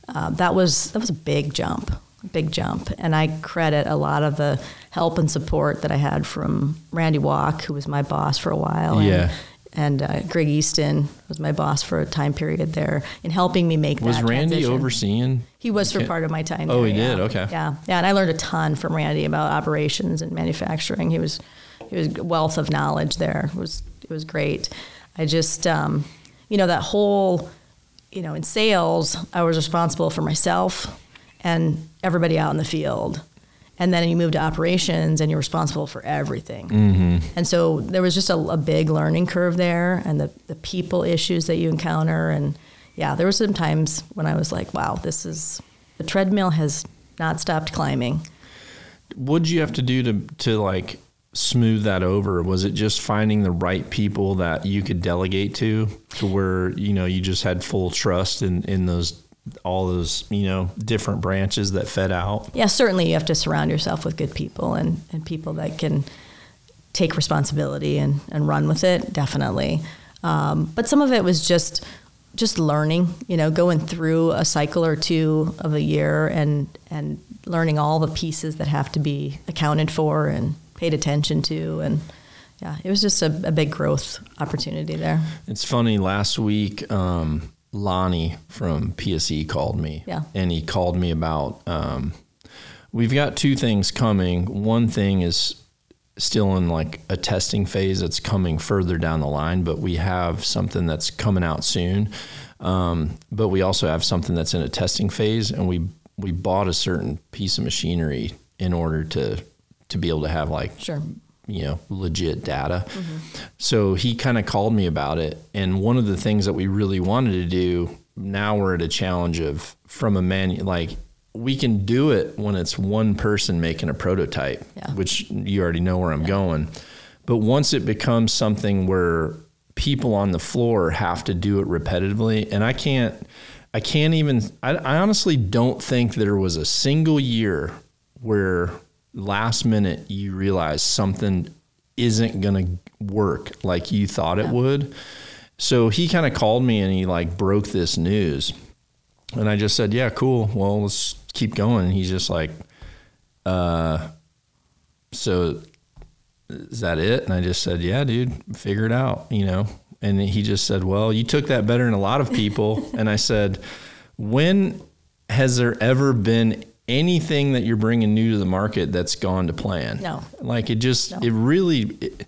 uh, that was that was a big jump, big jump, and I credit a lot of the help and support that I had from Randy Walk, who was my boss for a while, Yeah. And uh, Greg Easton was my boss for a time period there in helping me make Was that Randy transition. overseeing? He was for part of my time. Oh, there, he did? Okay. Yeah, yeah, and I learned a ton from Randy about operations and manufacturing. He was he was a wealth of knowledge there. It was it was great. I just um, you know that whole you know in sales I was responsible for myself and everybody out in the field. And then you move to operations and you're responsible for everything. Mm-hmm. And so there was just a, a big learning curve there and the, the people issues that you encounter. And yeah, there were some times when I was like, wow, this is, the treadmill has not stopped climbing. What'd you have to do to to like smooth that over? Was it just finding the right people that you could delegate to, to where you know you just had full trust in in those all those you know different branches that fed out? Yeah, certainly you have to surround yourself with good people and and people that can take responsibility and and run with it. Definitely, um, but some of it was just just learning, you know, going through a cycle or two of a year and and learning all the pieces that have to be accounted for and paid attention to and yeah, it was just a, a big growth opportunity there. It's funny. Last week, um, Lonnie from PSE called me. Yeah. And he called me about. Um, we've got two things coming. One thing is still in like a testing phase that's coming further down the line, but we have something that's coming out soon. Um, but we also have something that's in a testing phase, and we we bought a certain piece of machinery in order to to be able to have like Sure. You know legit data. Mm-hmm. So he kind of called me about it, and one of the things that we really wanted to do now we're at a challenge of from a man like we can do it when it's one person making a prototype, Yeah. which you already know where I'm going. But once it becomes something where people on the floor have to do it repetitively, and I can't, I can't even, I, I honestly don't think there was a single year where last minute you realize something isn't going to work like you thought it would. So he kind of called me and he like broke this news. And I just said, yeah, cool. Well, let's keep going. And he's just like, uh, so is that it? And I just said, yeah, dude, figure it out, you know? And he just said, well, you took that better than a lot of people. and I said, when has there ever been anything that you're bringing new to the market that's gone to plan? No. Like it just, it really, it,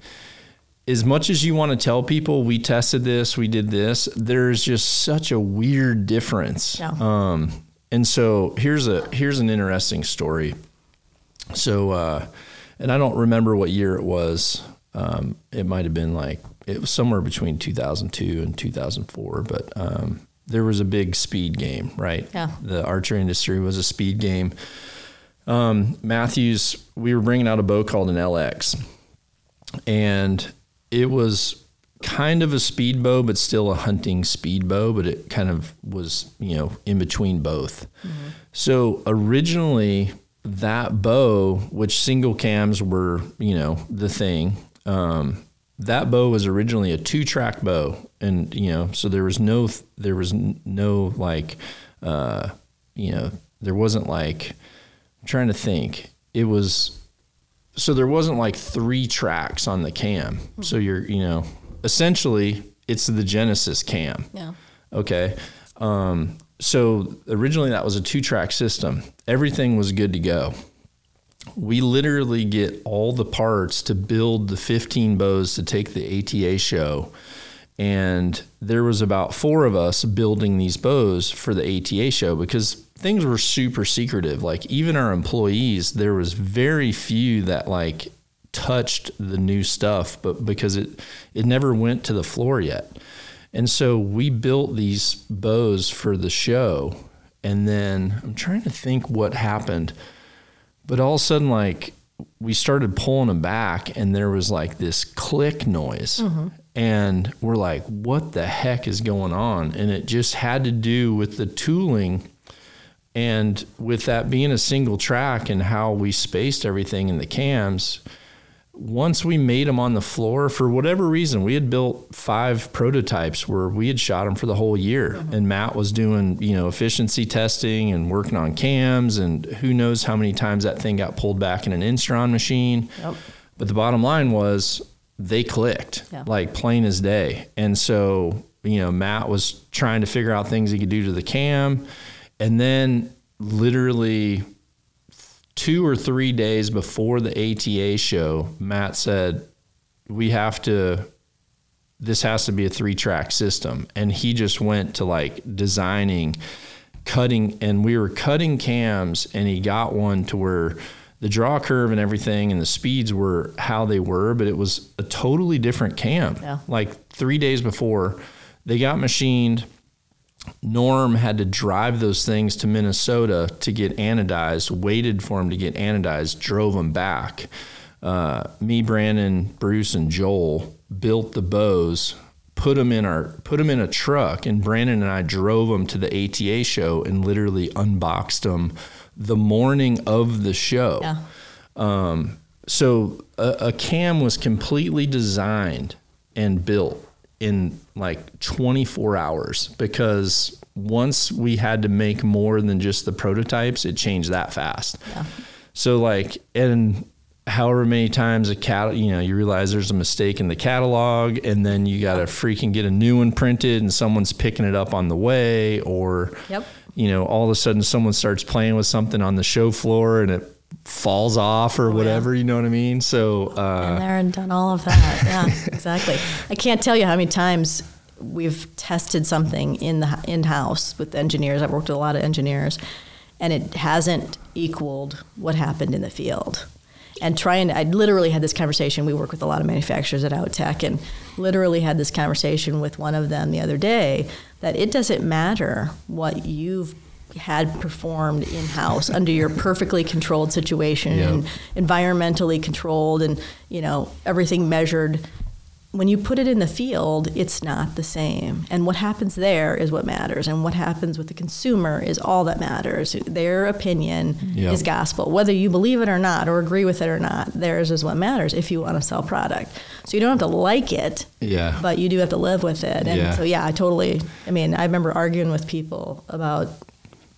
as much as you want to tell people we tested this, we did this, there's just such a weird difference. Yeah. Um, and so here's a here's an interesting story. So, uh, and I don't remember what year it was. Um, it might have been like it was somewhere between 2002 and 2004, but um, there was a big speed game, right? Yeah. The archery industry was a speed game. Um, Mathews, we were bringing out a bow called an LX, and it was kind of a speed bow, but still a hunting speed bow, but it kind of was, you know, in between both. So originally, that bow, which single cams were, you know, the thing, um, that bow was originally a two track bow. And, you know, so there was no, there was no like, uh, you know, there wasn't like, I'm trying to think. It was so there wasn't like three tracks on the cam. So you're, you know, essentially it's the Genesis cam. Yeah. Okay. Um, so originally that was a two track system. Everything was good to go. We literally get all the parts to build the 15 bows to take the ATA show. And there was about four of us building these bows for the ATA show because things were super secretive. Like even our employees, there was very few that like touched the new stuff, but because it it never went to the floor yet. And so we built these bows for the show. And then I'm trying to think what happened. But all of a sudden, like, we started pulling them back, and there was like this click noise. Mm-hmm. And we're like, what the heck is going on? And it just had to do with the tooling. And with that being a single track and how we spaced everything in the cams, once we made them on the floor, for whatever reason, we had built five prototypes where we had shot them for the whole year, uh-huh. and Matt was doing you know efficiency testing and working on cams, and who knows how many times that thing got pulled back in an Instron machine. Yep. But the bottom line was they clicked Yeah. like plain as day, and so you know Matt was trying to figure out things he could do to the cam, and then literally two or three days before the ATA show, Matt said, We have to, this has to be a three track system. And he just went to like designing, cutting, and we were cutting cams, and he got one to where the draw curve and everything and the speeds were how they were, but it was a totally different cam. Yeah. Like three days before, they got machined. Norm had to drive those things to Minnesota to get anodized, waited for him to get anodized, drove them back. uh, me, Brandon, Bruce, and Joel built the bows, put them in our put them in a truck, and Brandon and I drove them to the ATA show and literally unboxed them the morning of the show. Yeah. Um, so a, a cam was completely designed and built in like 24 hours because once we had to make more than just the prototypes, it changed that fast. Yeah. So like, and however many times a cat, you know, you realize there's a mistake in the catalog, and then you got to freaking get a new one printed, and someone's picking it up on the way, or Yep. you know, all of a sudden someone starts playing with something on the show floor, and it falls off or whatever. You know what I mean? So Been uh, there and done all of that. Yeah, exactly. I can't tell you how many times we've tested something in the in house with engineers. I've worked with a lot of engineers, and it hasn't equaled what happened in the field. And trying, I literally had this conversation. We work with a lot of manufacturers at Outtech, and literally had this conversation with one of them the other day that it doesn't matter what you've had performed in house under your perfectly controlled situation Yeah. and environmentally controlled and you know everything measured when you put it in the field it's not the same and what happens there is what matters and what happens with the consumer is all that matters their opinion Yep. is gospel whether you believe it or not or agree with it or not theirs is what matters if you want to sell product so you don't have to like it yeah, but you do have to live with it. And Yeah. so, yeah, I totally. I mean, I remember arguing with people about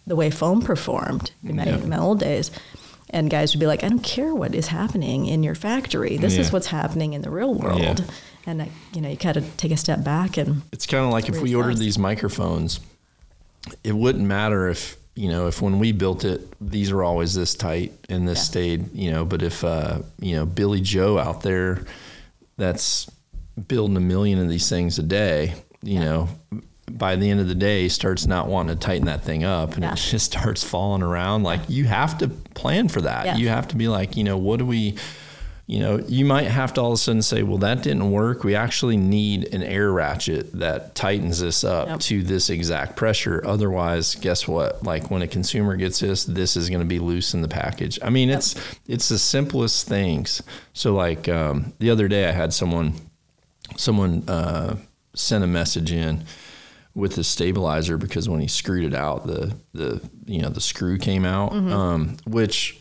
the way foam performed in my, Yeah. in my old days. And guys would be like, I don't care what is happening in your factory. This is what's happening in the real world. Yeah. And, I, you know, you kind of take a step back and, it's kind of like if we ordered these microphones, it wouldn't matter if you know if when we built it these were always this tight and this Yeah. stayed you know but if uh, you know Billy Joe out there that's building a million of these things a day you know by the end of the day starts not wanting to tighten that thing up and Yeah. it just starts falling around like you have to plan for that Yeah. you have to be like you know what do we you know, you might have to all of a sudden say, well, that didn't work. We actually need an air ratchet that tightens this up Yep. to this exact pressure. Otherwise, guess what? Like when a consumer gets this, this is going to be loose in the package. I mean, it's it's the simplest things. So, like um, the other day, I had someone someone uh, sent a message in with the stabilizer because when he screwed it out, the the you know the screw came out, um, which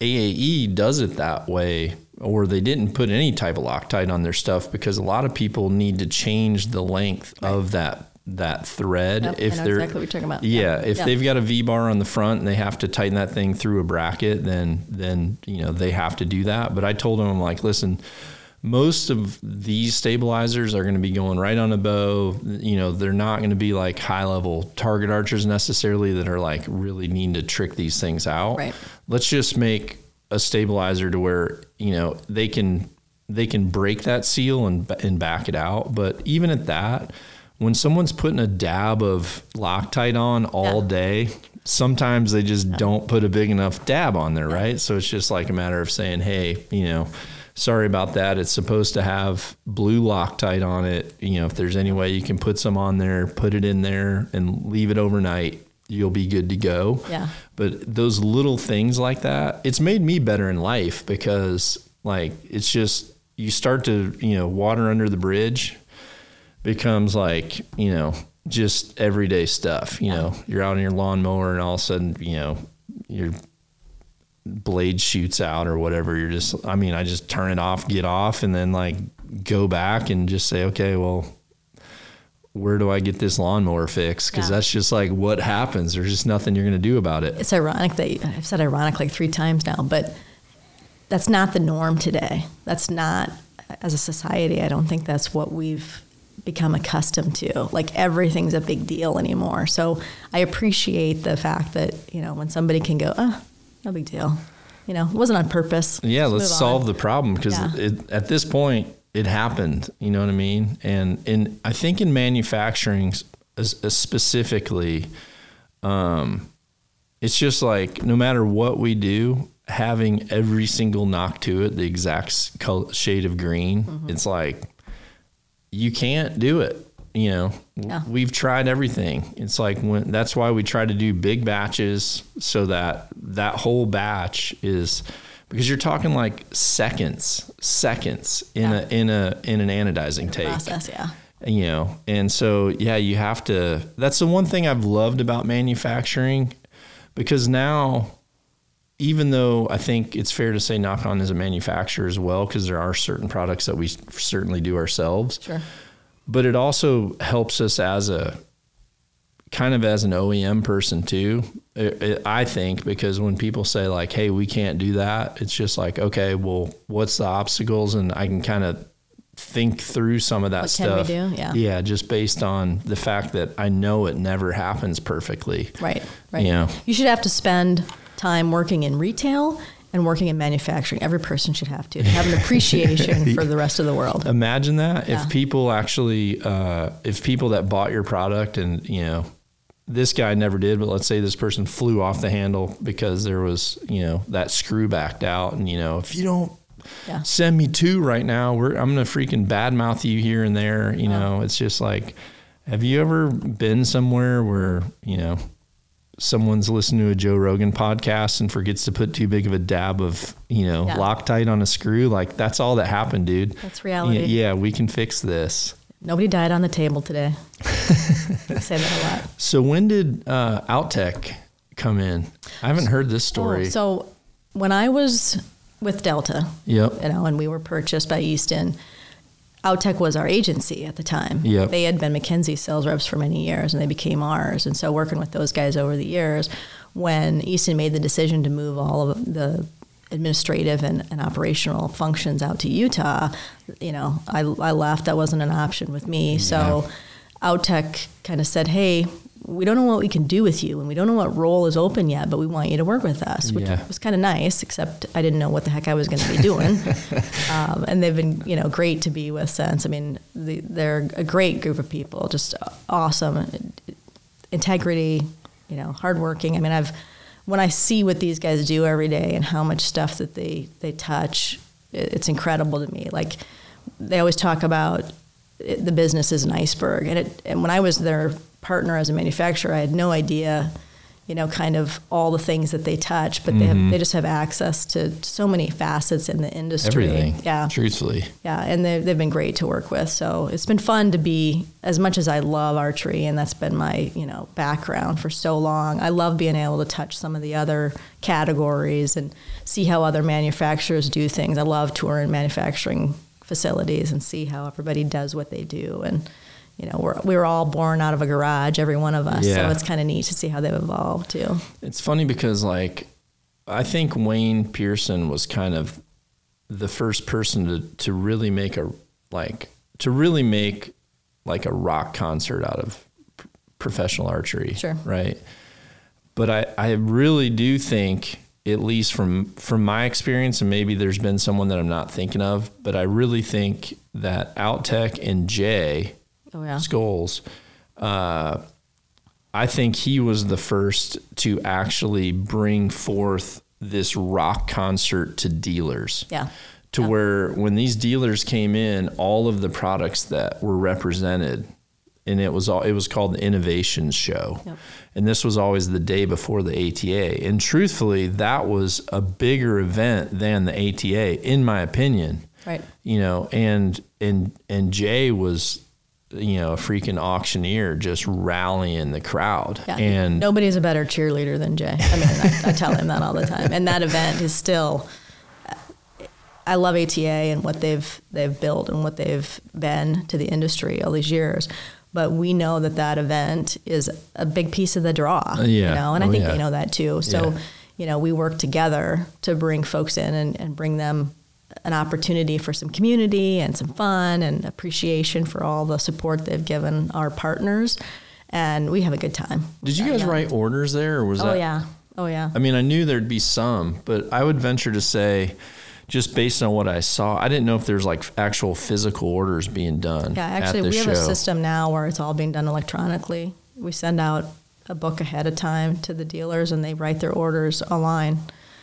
AAE does it that way, or they didn't put any type of Loctite on their stuff because a lot of people need to change the length of that that thread Yep, if they're exactly what you're talking about. Yeah, Yeah. if Yeah. they've got a V bar on the front and they have to tighten that thing through a bracket, then then you know they have to do that. But I told them I'm like, listen, most of these stabilizers are going to be going right on a bow. You know, they're not going to be like high level target archers necessarily that are like really needing to trick these things out. Right. Let's just make a stabilizer to where you know they can they can break that seal and and back it out. But even at that, when someone's putting a dab of Loctite on all Yeah. day, sometimes they just don't put a big enough dab on there, right? So it's just like a matter of saying, hey, you know, sorry about that. It's supposed to have blue Loctite on it. You know, if there's any way you can put some on there, put it in there and leave it overnight, you'll be good to go. Yeah. But those little things like that, it's made me better in life because like it's just you start to, you know, water under the bridge becomes like, you know, just everyday stuff. You know, you're out on your lawnmower and all of a sudden, you know, your blade shoots out or whatever. You're just, I mean, I just turn it off, get off, and then like go back and just say, okay, well, where do I get this lawnmower fixed? Because Yeah. that's just like what happens. There's just nothing you're going to do about it. it's ironic that I've said ironic like three times now, but that's not the norm today. That's not, as a society, I don't think that's what we've become accustomed to. Like everything's a big deal anymore. So I appreciate the fact that, you know, when somebody can go, oh, no big deal. You know, it wasn't on purpose. Yeah, let's move on." solve the problem because Yeah. at this point it happened. You know what I mean? And in I think in manufacturing specifically, um, it's just like no matter what we do, having every single nock to it the exact s- col- shade of green, Mm-hmm. it's like you can't do it. You know, Yeah. we've tried everything. It's like when that's why we try to do big batches so that that whole batch is because you're talking like seconds, seconds in Yeah. a in a in an anodizing take. Process, yeah. You know, and so yeah, you have to. That's the one thing I've loved about manufacturing, because now, even though I think it's fair to say Nock On is a manufacturer as well, because there are certain products that we certainly do ourselves Sure. But it also helps us as a kind of as an OEM person too. It, it, I think because when people say like, "Hey, we can't do that," it's just like, okay, well, what's the obstacles, and I can kind of think through some of that What can we stuff. do? Yeah. yeah, just based on the fact that I know it never happens perfectly. Right, right. Yeah. You should have to spend time working in retail and working in manufacturing. Every person should have to, to have an appreciation for the rest of the world. Imagine that Yeah. if people actually, uh, if people that bought your product and you know, this guy never did, but let's say this person flew off the handle because there was you know that screw backed out, and you know if you don't Yeah. send me two right now, we're I'm gonna freaking badmouth you here and there. You know, it's just like, have you ever been somewhere where you know? Someone's listening to a Joe Rogan podcast and forgets to put too big of a dab of, you know, Yeah. Loctite on a screw. Like that's all that happened, dude. That's reality. Yeah, yeah, we can fix this. Nobody died on the table today. I say that a lot. So when did uh, Outtech come in? I haven't heard this story. Oh, so when I was with Delta, yep. you know, and we were purchased by Easton, Outtech was our agency at the time. Yep. They had been McKenzie sales reps for many years, and they became ours. And so, working with those guys over the years, when Easton made the decision to move all of the administrative and, and operational functions out to Utah, you know, I, I left. That wasn't an option with me. So, Outtech kind of said, "Hey." We don't know what we can do with you, and we don't know what role is open yet, but we want you to work with us, which Yeah. was kind of nice. Except I didn't know what the heck I was going to be doing um, and they've been you know great to be with since. I mean, the, they're a great group of people, just awesome integrity, you know, hardworking. I mean, I've when I see what these guys do every day and how much stuff that they they touch, it, it's incredible to me. Like they always talk about it, the business is an iceberg, and it and when I was their partner as a manufacturer, I had no idea you know, kind of all the things that they touch, but they have, mm-hmm. they just have access to so many facets in the industry. Everything. Yeah. Truthfully. Yeah. And they've, they've been great to work with. So it's been fun to be, as much as I love archery and that's been my, you know, background for so long, I love being able to touch some of the other categories and see how other manufacturers do things. I love touring manufacturing facilities and see how everybody does what they do. And, you know, we're, we were all born out of a garage, every one of us. Yeah. So it's kind of neat to see how they've evolved too. It's funny because like I think Wayne Pearson was kind of the first person to to really make a like to really make like a rock concert out of professional archery. Sure. Right. But I, I really do think, at least from from my experience, and maybe there's been someone that I'm not thinking of, but I really think that Outtech and Jay Oh, yeah. Skulls, uh, I think he was the first to actually bring forth this rock concert to dealers. Yeah. To Yeah. where when these dealers came in, all of the products that were represented, and it was all it was called the Innovations Show, Yep. and this was always the day before the ATA. And truthfully, that was a bigger event than the ATA, in my opinion Right. you know, and and and Jay was, you know, a freaking auctioneer just rallying the crowd. Yeah. And nobody's a better cheerleader than Jay. I mean, I, I tell him that all the time. And that event is still. I love ATA and what they've they've built and what they've been to the industry all these years. But we know that that event is a big piece of the draw. yeah. You know, and I Oh, think yeah. they know that too. So, Yeah. you know, we work together to bring folks in and, and bring them an opportunity for some community and some fun and appreciation for all the support they've given our partners. And we have a good time. did you uh, guys Yeah. write orders there, or was Oh that? yeah. Oh yeah. I mean, I knew there'd be some, but I would venture to say, just based on what I saw, I didn't know if there's like actual physical orders being done. Yeah, actually, the we have show. a system now where it's all being done electronically. We send out a book ahead of time to the dealers, and they write their orders online.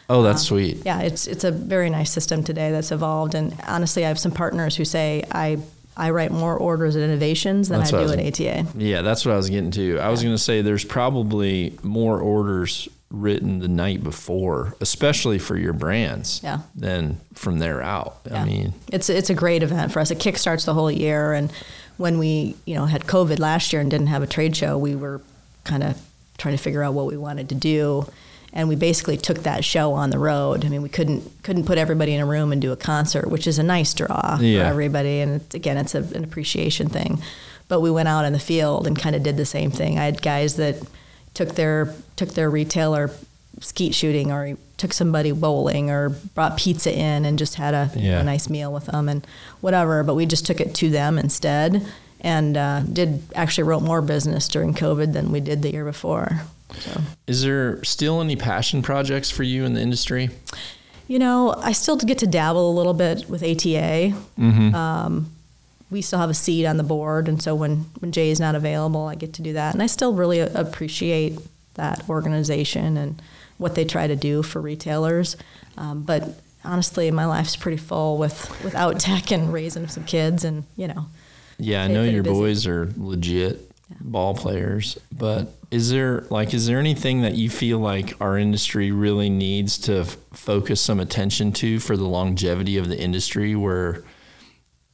Oh, that's um, sweet. Yeah, it's it's a very nice system today that's evolved. And honestly, I have some partners who say I I write more orders at Innovations than That's I do I at ATA. Yeah, that's what I was getting to. I was going to say there's probably more orders written the night before, especially for your brands. Yeah. Then from there out, Yeah. I mean, it's it's a great event for us. It kickstarts the whole year. And when we you know had COVID last year and didn't have a trade show, we were kind of trying to figure out what we wanted to do. And we basically took that show on the road. I mean, we couldn't couldn't put everybody in a room and do a concert, which is a nice draw Yeah. for everybody. And it's, again, it's a, an appreciation thing. But we went out in the field and kind of did the same thing. I had guys that took their took their retailer skeet shooting or took somebody bowling or brought pizza in and just had a, Yeah. a nice meal with them and whatever. But we just took it to them instead and uh, did actually wrote more business during COVID than we did the year before. So, is there still any passion projects for you in the industry? you know, I still get to dabble a little bit with ATA. Um, we still have a seat on the board, and so when when Jay is not available, I get to do that, and I still really appreciate that organization and what they try to do for retailers. Um, but honestly, my life's pretty full with without tech and raising some kids, and you know. Yeah, I know your busy. boys are legit ball players, but is there like is there anything that you feel like our industry really needs to f- focus some attention to for the longevity of the industry where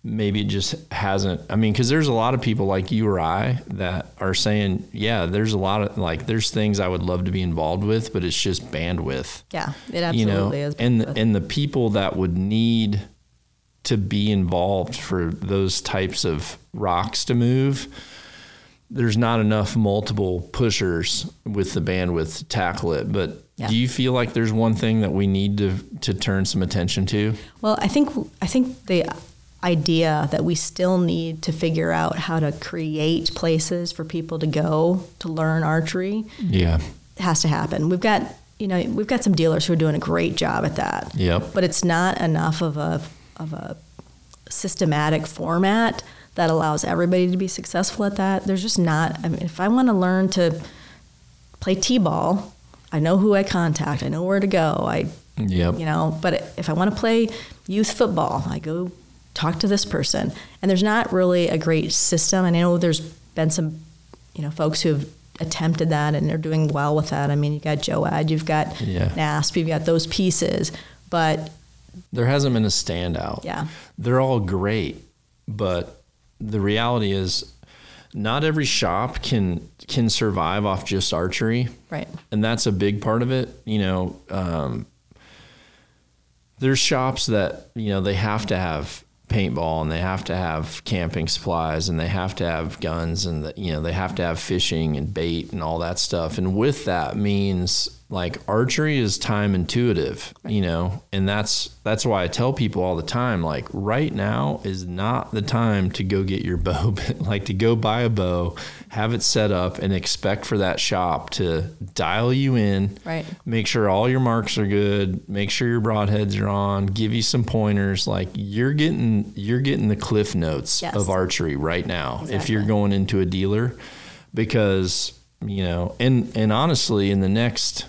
maybe it just hasn't I mean cuz there's a lot of people like you or I that are saying, yeah, there's a lot of like there's things I would love to be involved with, but it's just bandwidth Yeah, it absolutely you know, is. and the, and the people that would need to be involved for those types of rocks to move, there's not enough multiple pushers with the bandwidth to tackle it. But Yeah. do you feel like there's one thing that we need to to turn some attention to? Well, I think I think the idea that we still need to figure out how to create places for people to go to learn archery Yeah. has to happen. We've got you know we've got some dealers who are doing a great job at that. Yep. But it's not enough of a of a systematic format that allows everybody to be successful at that. There's just not. I mean, if I want to learn to play t-ball, I know who I contact. I know where to go. I Yep. you know but if i want to play youth football i go talk to this person and there's not really a great system and i know there's been some you know folks who have attempted that and they're doing well with that i mean you've got joad you've got Yeah. nasp you've got those pieces but There hasn't been a standout. Yeah. They're all great, but the reality is not every shop can can survive off just archery. right and that's a big part of it. You know, um, there's shops that you know they have to have paintball and they have to have camping supplies and they have to have guns and the, you know they have to have fishing and bait and all that stuff. And with that means like archery is time intuitive, you know, and that's that's why I tell people all the time like right now is not the time to go get your bow, like to go buy a bow, have it set up and expect for that shop to dial you in, Right. make sure all your marks are good, make sure your broadheads are on, give you some pointers. Like you're getting you're getting the cliff notes Yes. of archery right now if you're going into a dealer because you know and and honestly in the next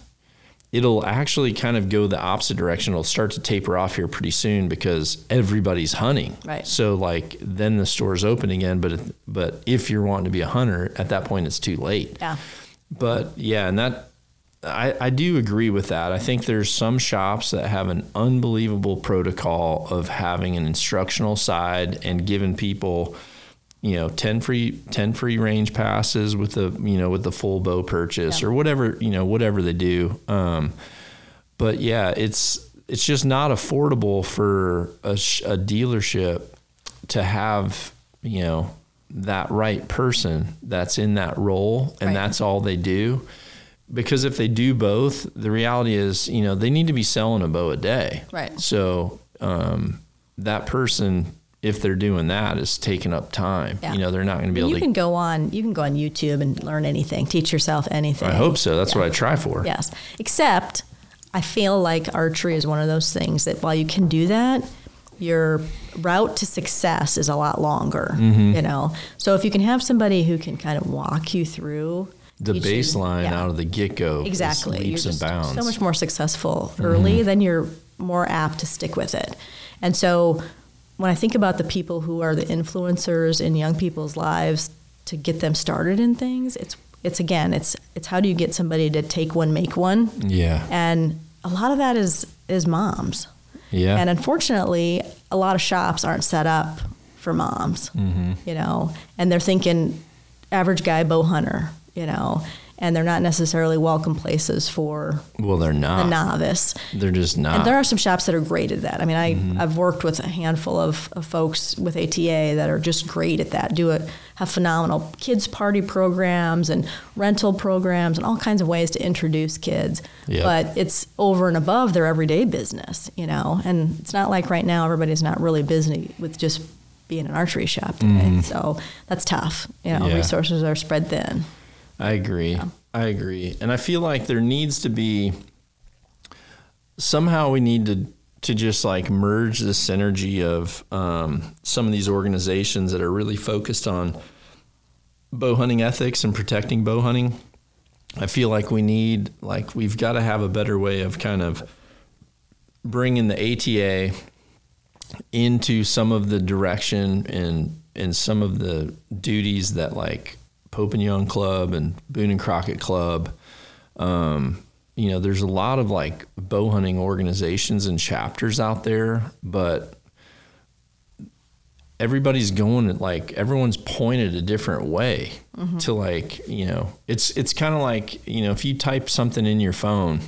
it'll actually kind of go the opposite direction it'll start to taper off here pretty soon because everybody's hunting Right. so like then the store's open again but but if you're wanting to be a hunter at that point it's too late yeah but yeah, and that I, I do agree with that. I think there's some shops that have an unbelievable protocol of having an instructional side and giving people, you know, ten free ten free range passes with the you know with the full bow purchase Yeah. or whatever you know whatever they do. Um, but yeah, it's it's just not affordable for a, sh- a dealership to have you know that right person that's in that role and Right. that's all they do because if they do both the reality is you know they need to be selling a bow a day Right. so um, that person if they're doing that is taking up time Yeah. you know they're not going to be able you to can go on you can go on youtube and learn anything teach yourself anything i hope so that's Yeah. what i try for Yes. Except I feel like archery is one of those things that while you can do that, your route to success is a lot longer, Mm-hmm. you know. So if you can have somebody who can kind of walk you through the baseline yeah. out of the get-go is exactly leaps you're and bounds Mm-hmm. so much more successful early then you're more apt to stick with it and so when i think about the people who are the influencers in young people's lives to get them started in things it's it's again, it's it's how do you get somebody to take one, make one, Yeah. and a lot of that is is moms. Yeah. And unfortunately, a lot of shops aren't set up for moms, Mm-hmm. you know, and they're thinking average guy bow hunter, you know, and they're not necessarily welcome places for well, they're the not. novice. They're just not. And there are some shops that are great at that. I mean, I, Mm-hmm. I've worked with a handful of, of folks with ATA that are just great at that. Do it, have phenomenal kids party programs and rental programs and all kinds of ways to introduce kids. Yep. But it's over and above their everyday business, you know. And it's not like right now everybody's not really busy with just being an archery shop today. So that's tough. You know. Yeah. resources are spread thin. I agree. I agree. And I feel like there needs to be somehow we need to to just like merge the synergy of um, some of these organizations that are really focused on bow hunting ethics and protecting bow hunting. I feel like we need like we've got to have a better way of kind of bringing the ATA into some of the direction and and some of the duties that like Pope and Young Club and Boone and Crockett Club. Um, you know, there's a lot of like bow hunting organizations and chapters out there, but everybody's going at like everyone's pointed a different way to like you know it's it's kind of like you know if you type something in your phone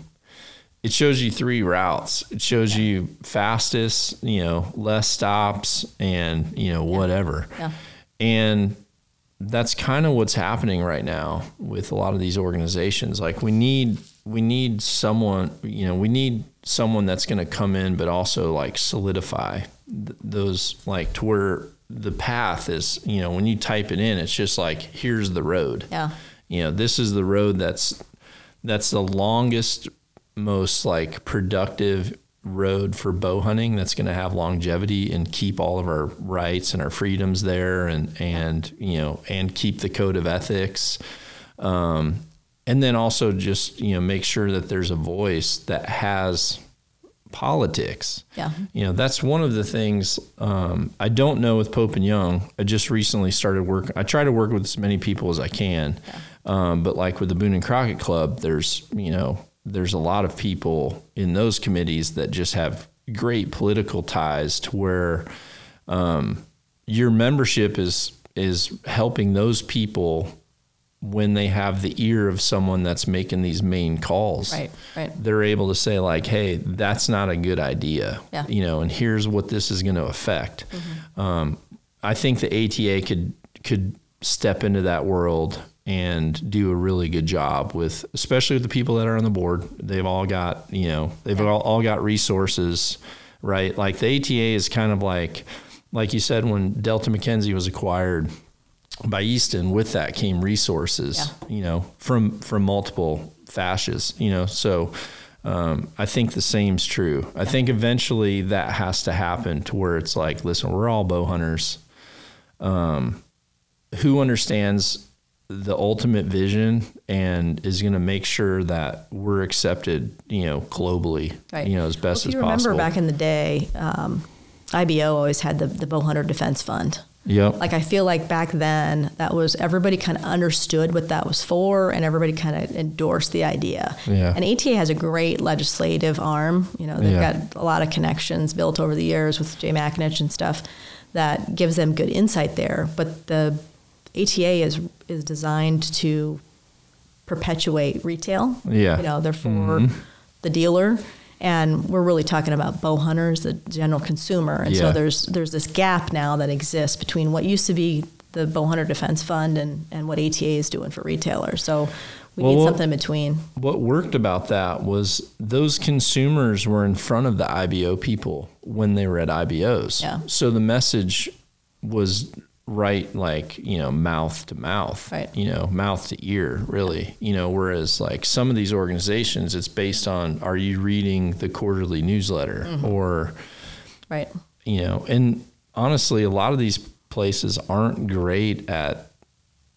it shows you three routes. It shows you fastest you know less stops and you know whatever. Yeah. and that's kind of what's happening right now with a lot of these organizations like we need we need someone you know we need someone that's going to come in but also like solidify th- those like to where the path is you know when you type it in it's just like here's the road Yeah. you know this is the road that's that's the longest most like productive road for bow hunting that's going to have longevity and keep all of our rights and our freedoms there and and you know and keep the code of ethics. Um, and then also just you know make sure that there's a voice that has politics. Yeah. you know that's one of the things um, i don't know with pope and young. I just recently started work i try to work with as many people as i can. Um, but like with the boone and crockett club there's you know there's a lot of people in those committees that just have great political ties to where um, your membership is is helping those people when they have the ear of someone that's making these main calls Right. Right. they're able to say like hey that's not a good idea Yeah. you know and here's what this is going to affect um, i think the ata could could step into that world and do a really good job with especially with the people that are on the board they've all got you know they've all, all got resources right like the ata is kind of like like you said when delta mckenzie was acquired by Easton, with that came resources, Yeah. you know, from from multiple fascias, you know. So um, I think the same's true. I think eventually that has to happen to where it's like, listen, we're all bow hunters. Um, who understands the ultimate vision and is going to make sure that we're accepted, you know, globally, Right. you know, as Well, best if as you remember possible. back in the day, um, IBO always had the, the Bow Hunter Defense Fund. yep. Like I feel like back then that was everybody kind of understood what that was for, and everybody kind of endorsed the idea. Yeah. And ATA has a great legislative arm. You know, they've Yeah. got a lot of connections built over the years with Jay McAninch and stuff that gives them good insight there. But the ATA is is designed to perpetuate retail. Yeah. You know, they're for mm-hmm. the dealer. And we're really talking about bow hunters, the general consumer. And Yeah. so there's there's this gap now that exists between what used to be the Bow Hunter Defense Fund and, and what ATA is doing for retailers. So we Well, need something in between. what worked about that was those consumers were in front of the IBO people when they were at IBOs. Yeah. So the message was right, like, you know, mouth to mouth, Right. you know, mouth to ear, really. You know, whereas like some of these organizations, it's based on are you reading the quarterly newsletter Mm-hmm. or, Right. you know, and honestly, a lot of these places aren't great at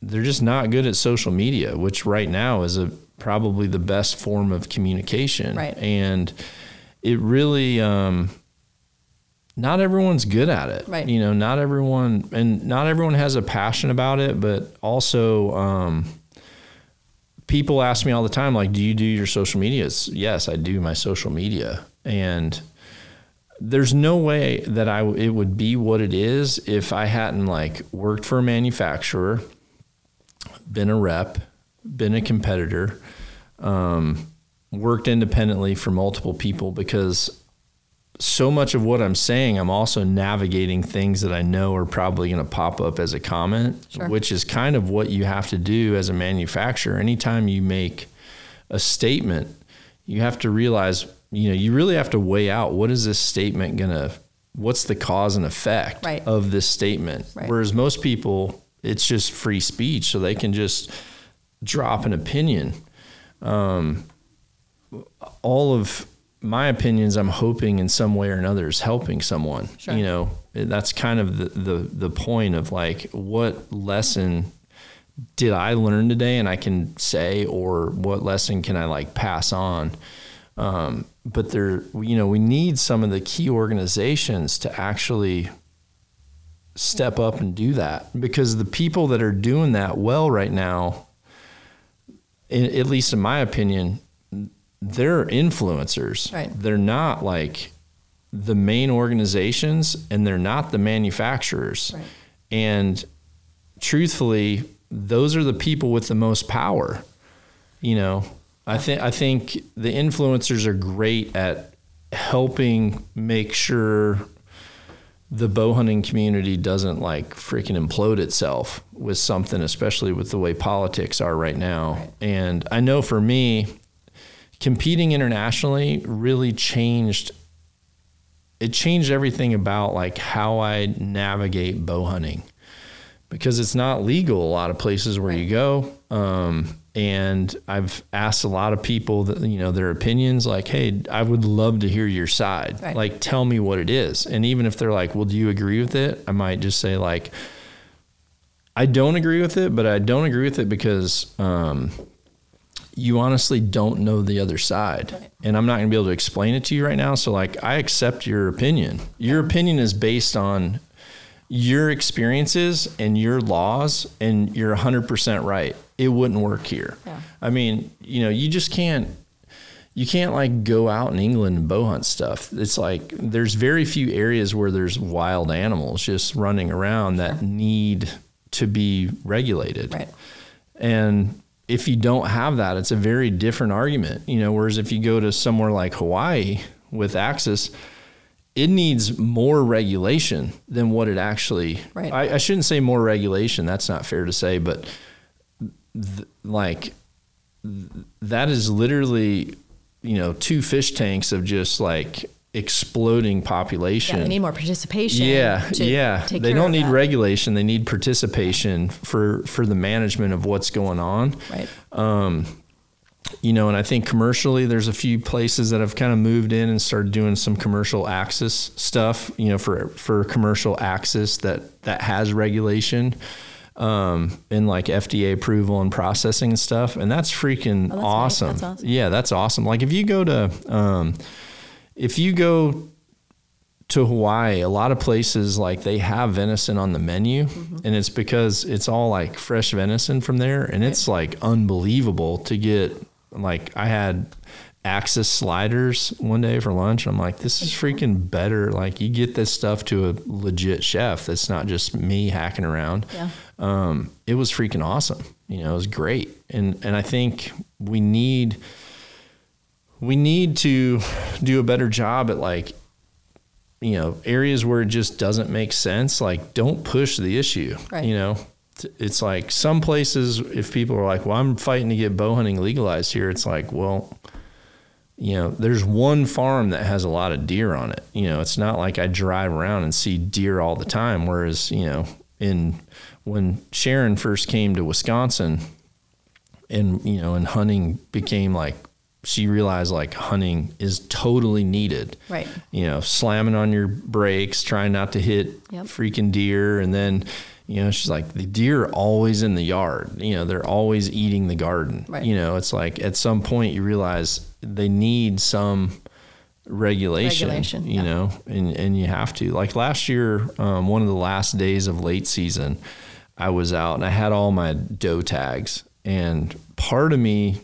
they're just not good at social media, which right now is a probably the best form of communication. Right. And it really um not everyone's good at it. Right. You know, not everyone and not everyone has a passion about it, but also um people ask me all the time, like, do you do your social medias? Yes, I do my social media. And there's no way that I it would be what it is if I hadn't like worked for a manufacturer, been a rep, been a competitor, um, worked independently for multiple people because so much of what I'm saying, I'm also navigating things that I know are probably going to pop up as a comment, sure. which is kind of what you have to do as a manufacturer. Anytime you make a statement, you have to realize, you know, you really have to weigh out what is this statement going to, what's the cause and effect right. of this statement. Right. Whereas most people, it's just free speech, so they can just drop an opinion. Um, all of my opinions i'm hoping in some way or another is helping someone sure. you know that's kind of the, the the point of like what lesson did i learn today and i can say or what lesson can i like pass on um, but there you know we need some of the key organizations to actually step up and do that because the people that are doing that well right now in, at least in my opinion they're influencers. Right. They're not like the main organizations and they're not the manufacturers. Right. And truthfully, those are the people with the most power. You know, I think I think the influencers are great at helping make sure the bow hunting community doesn't like freaking implode itself with something, especially with the way politics are right now. Right. And I know for me, competing internationally really changed it changed everything about like how I navigate bow hunting because it's not legal a lot of places where you go. Um, and I've asked a lot of people that you know their opinions like hey I would love to hear your side right. like tell me what it is and even if they're like well do you agree with it I might just say like I don't agree with it but I don't agree with it because um, you honestly don't know the other side. Right. And I'm not going to be able to explain it to you right now. So, like, I accept your opinion. Your opinion is based on your experiences and your laws, and you're 100% right. It wouldn't work here. Yeah. I mean, you know, you just can't. You can't like go out in England and bow hunt stuff. It's like there's very few areas where there's wild animals just running around that need to be regulated. Right. And if you don't have that, it's a very different argument, you know. Whereas if you go to somewhere like Hawaii with Axis, it needs more regulation than what it actually. Right. I, I shouldn't say more regulation. That's not fair to say, but th- like th- that is literally, you know, two fish tanks of just like exploding population. Yeah, they need more participation. Yeah, yeah. They don't need that. regulation. They need participation for for the management of what's going on. Right. Um, You know, and I think commercially, there's a few places that have kind of moved in and started doing some commercial access stuff. You know, for for commercial access that that has regulation. Um, and like FDA approval and processing and stuff, and that's freaking Oh, that's awesome. That's awesome. Yeah, that's awesome. Like if you go to, um, if you go to Hawaii, a lot of places like they have venison on the menu, Mm-hmm. and it's because it's all like fresh venison from there, and it's like unbelievable to get. Like I had Axis sliders one day for lunch. I'm like, this is freaking better. Like you get this stuff to a legit chef. That's not just me hacking around. Yeah. Um, it was freaking awesome. You know, it was great, and and I think we need we need to do a better job at like you know areas where it just doesn't make sense like don't push the issue Right. you know it's like some places if people are like well i'm fighting to get bow hunting legalized here it's like well you know there's one farm that has a lot of deer on it you know it's not like i drive around and see deer all the time whereas you know in when sharon first came to wisconsin and you know and hunting became like she realized like hunting is totally needed Right. you know slamming on your brakes trying not to hit Yep. freaking deer and then you know she's like the deer are always in the yard you know they're always eating the garden Right. you know it's like at some point you realize they need some regulation, Regulation, you yeah. know and and you have to like last year um, one of the last days of late season i was out and i had all my doe tags and part of me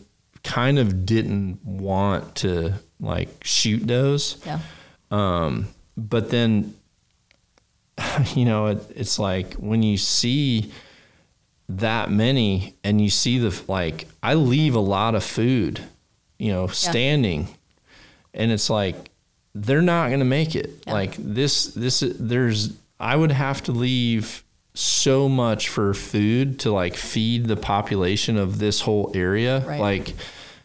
kind of didn't want to like shoot those. Yeah. Um, but then, you know, it, it's like when you see that many and you see the like, I leave a lot of food, you know, standing, and it's like they're not going to make it. Yeah. Like this, this, there's, I would have to leave so much for food to like feed the population of this whole area. Right. Like,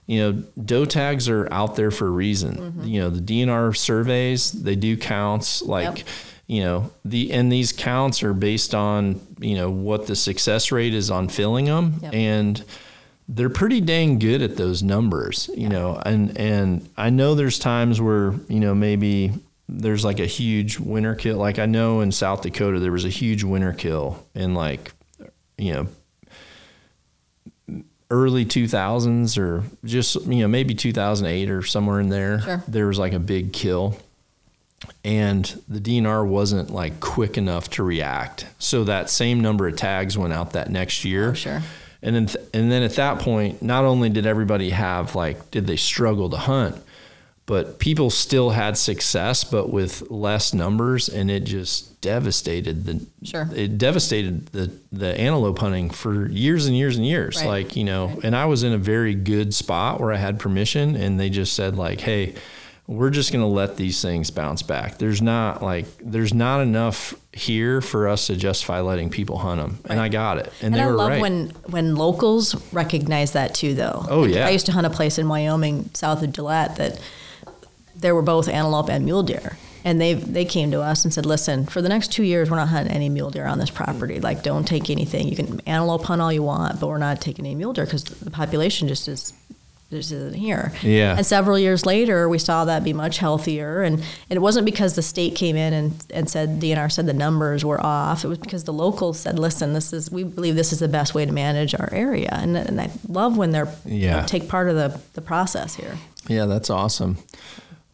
you know, doe tags are out there for a reason. Mm-hmm. You know, the DNR surveys, they do counts like, Yep. you know, the, and these counts are based on, you know, what the success rate is on filling them. Yep. And they're pretty dang good at those numbers, you know, and, and I know there's times where, you know, maybe there's like a huge winter kill. Like I know in South Dakota, there was a huge winter kill in like, you know, early 2000s or just you know maybe 2008 or somewhere in there Sure. there was like a big kill and the DNR wasn't like quick enough to react so that same number of tags went out that next year Oh, sure. and then th- and then at that point not only did everybody have like did they struggle to hunt but people still had success but with less numbers and it just devastated the Sure. it devastated the the antelope hunting for years and years and years Right. like you know and i was in a very good spot where i had permission and they just said like hey we're just going to let these things bounce back there's not like there's not enough here for us to justify letting people hunt them and i got it and, And they I were love right when when locals recognize that too, though. Oh, yeah. I used to hunt a place in Wyoming, south of Gillette, that there were both antelope and mule deer, and they they came to us and said, "Listen, for the next two years, we're not hunting any mule deer on this property. Like, don't take anything. You can antelope hunt all you want, but we're not taking any mule deer because the population just is." Just isn't here. Yeah. And several years later, we saw that be much healthier. And, and it wasn't because the state came in and, and said, DNR said the numbers were off. It was because the locals said, listen, this is, we believe this is the best way to manage our area. And, and I love when they're, you know, Yeah. take part of the, the process here. yeah that's awesome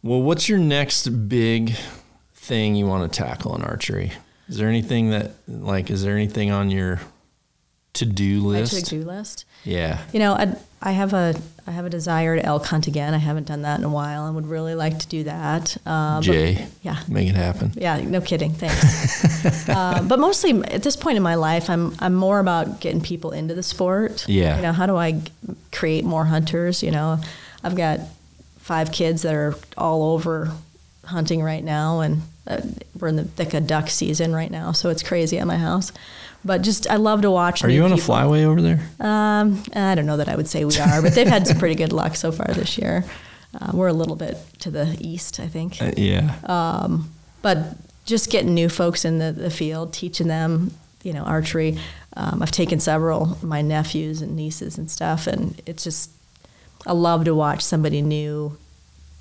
well what's your next big thing you want to tackle in archery is there anything that like is there anything on your to-do My list to-do list. yeah You know, I, I have a I have a desire to elk hunt again. I haven't done that in a while, and would really like to do that. Uh, but- jay yeah, make it happen Yeah, no kidding. Thanks. uh, but mostly at this point in my life, I'm I'm more about getting people into the sport. Yeah. You know, how do I create more hunters? You know, I've got five kids that are all over hunting right now, and uh, we're in the thick of duck season right now, so it's crazy at my house. But just I love to watch. are you on a flyway over there Um, I don't know that I would say we are, but they've had some pretty good luck so far this year. Uh, we're a little bit to the east, I think Uh, yeah but just getting new folks in the, the field, teaching them, you know, archery. Um, I've taken several my nephews and nieces and stuff, and it's just I love to watch somebody new,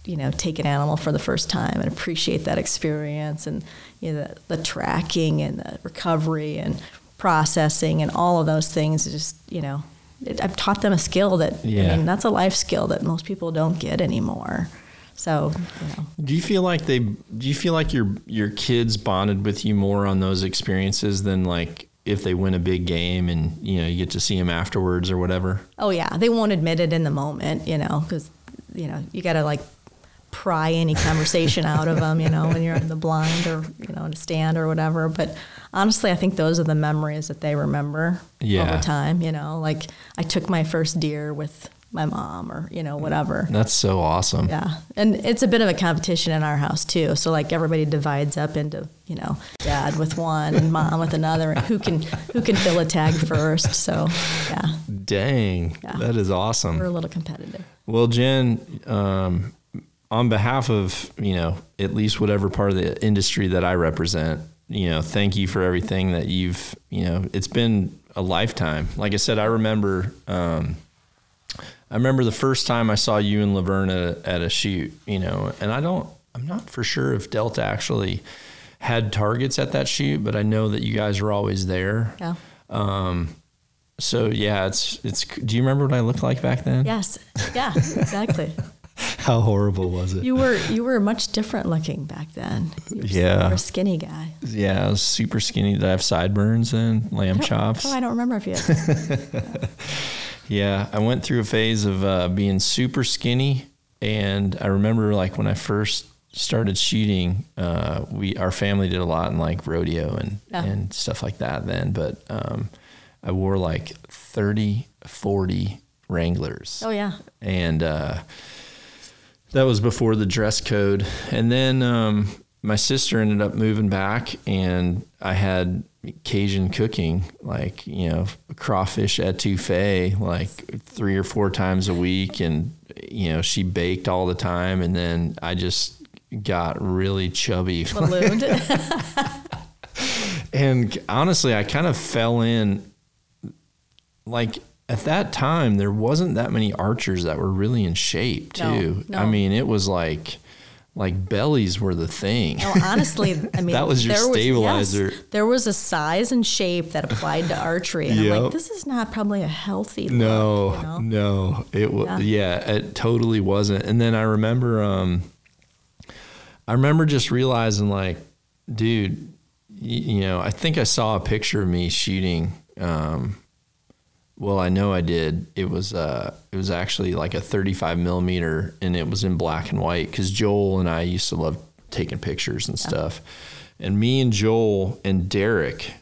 you know, take an animal for the first time and appreciate that experience and you know the, the tracking and the recovery and processing and all of those things. Just you know, it, I've taught them a skill that Yeah. I mean that's a life skill that most people don't get anymore. So you know. Do you feel like they? Do you feel like your your kids bonded with you more on those experiences than like if they win a big game and you know you get to see them afterwards or whatever? Oh yeah, they won't admit it in the moment, you know, because you know you got to like pry any conversation out of them, you know, when you're in the blind or you know in a stand or whatever. But honestly, I think those are the memories that they remember Yeah. over time. You know, like I took my first deer with my mom or you know whatever. That's so awesome. Yeah, and it's a bit of a competition in our house too. So like everybody divides up into you know dad with one and mom with another, and who can who can fill a tag first. So yeah, Dang, Yeah. that is awesome. we're a little competitive. Well, Jen, um, on behalf of you know at least whatever part of the industry that I represent, you know, thank you for everything that you've you know. It's been a lifetime. Like I said, I remember. Um, I remember the first time I saw you and Laverne at a, at a shoot, you know, and I don't, I'm not for sure if Delta actually had targets at that shoot, but I know that you guys were always there. Yeah. Um, so yeah, it's it's. Do you remember what I looked like back then? Yes. Yeah. Exactly. How horrible was it? You were you were much different looking back then. You were, Yeah. You were a skinny guy. Yeah, I was super skinny. Did I have sideburns and lamb chops? Oh, I don't remember if you. Had, Yeah, I went through a phase of uh, being super skinny, and I remember like when I first started shooting, uh, we our family did a lot in like rodeo and Yeah. and stuff like that then. But um, I wore like 30, 40 Wranglers Oh yeah. and uh, that was before the dress code. And then um, my sister ended up moving back, and I had Cajun cooking, like you know crawfish etouffee, like three or four times a week, and you know she baked all the time, and then I just got really chubby. Ballooned. And honestly, I kind of fell in like at that time there wasn't that many archers that were really in shape No, too. no. I mean, it was like like bellies were the thing. No, honestly, I mean That was your there stabilizer. yes, there was a size and shape that applied to archery, and I'm Yep. like, this is not probably a healthy. No, look, you know? no, it was Yeah. yeah. it totally wasn't. And then I remember, um, I remember just realizing, like, dude, y- you know, I think I saw a picture of me shooting. Um, well, I know I did. It was uh, it was actually like a 35 millimeter, and it was in black and white because Joel and I used to love taking pictures and stuff. And me and Joel and Derek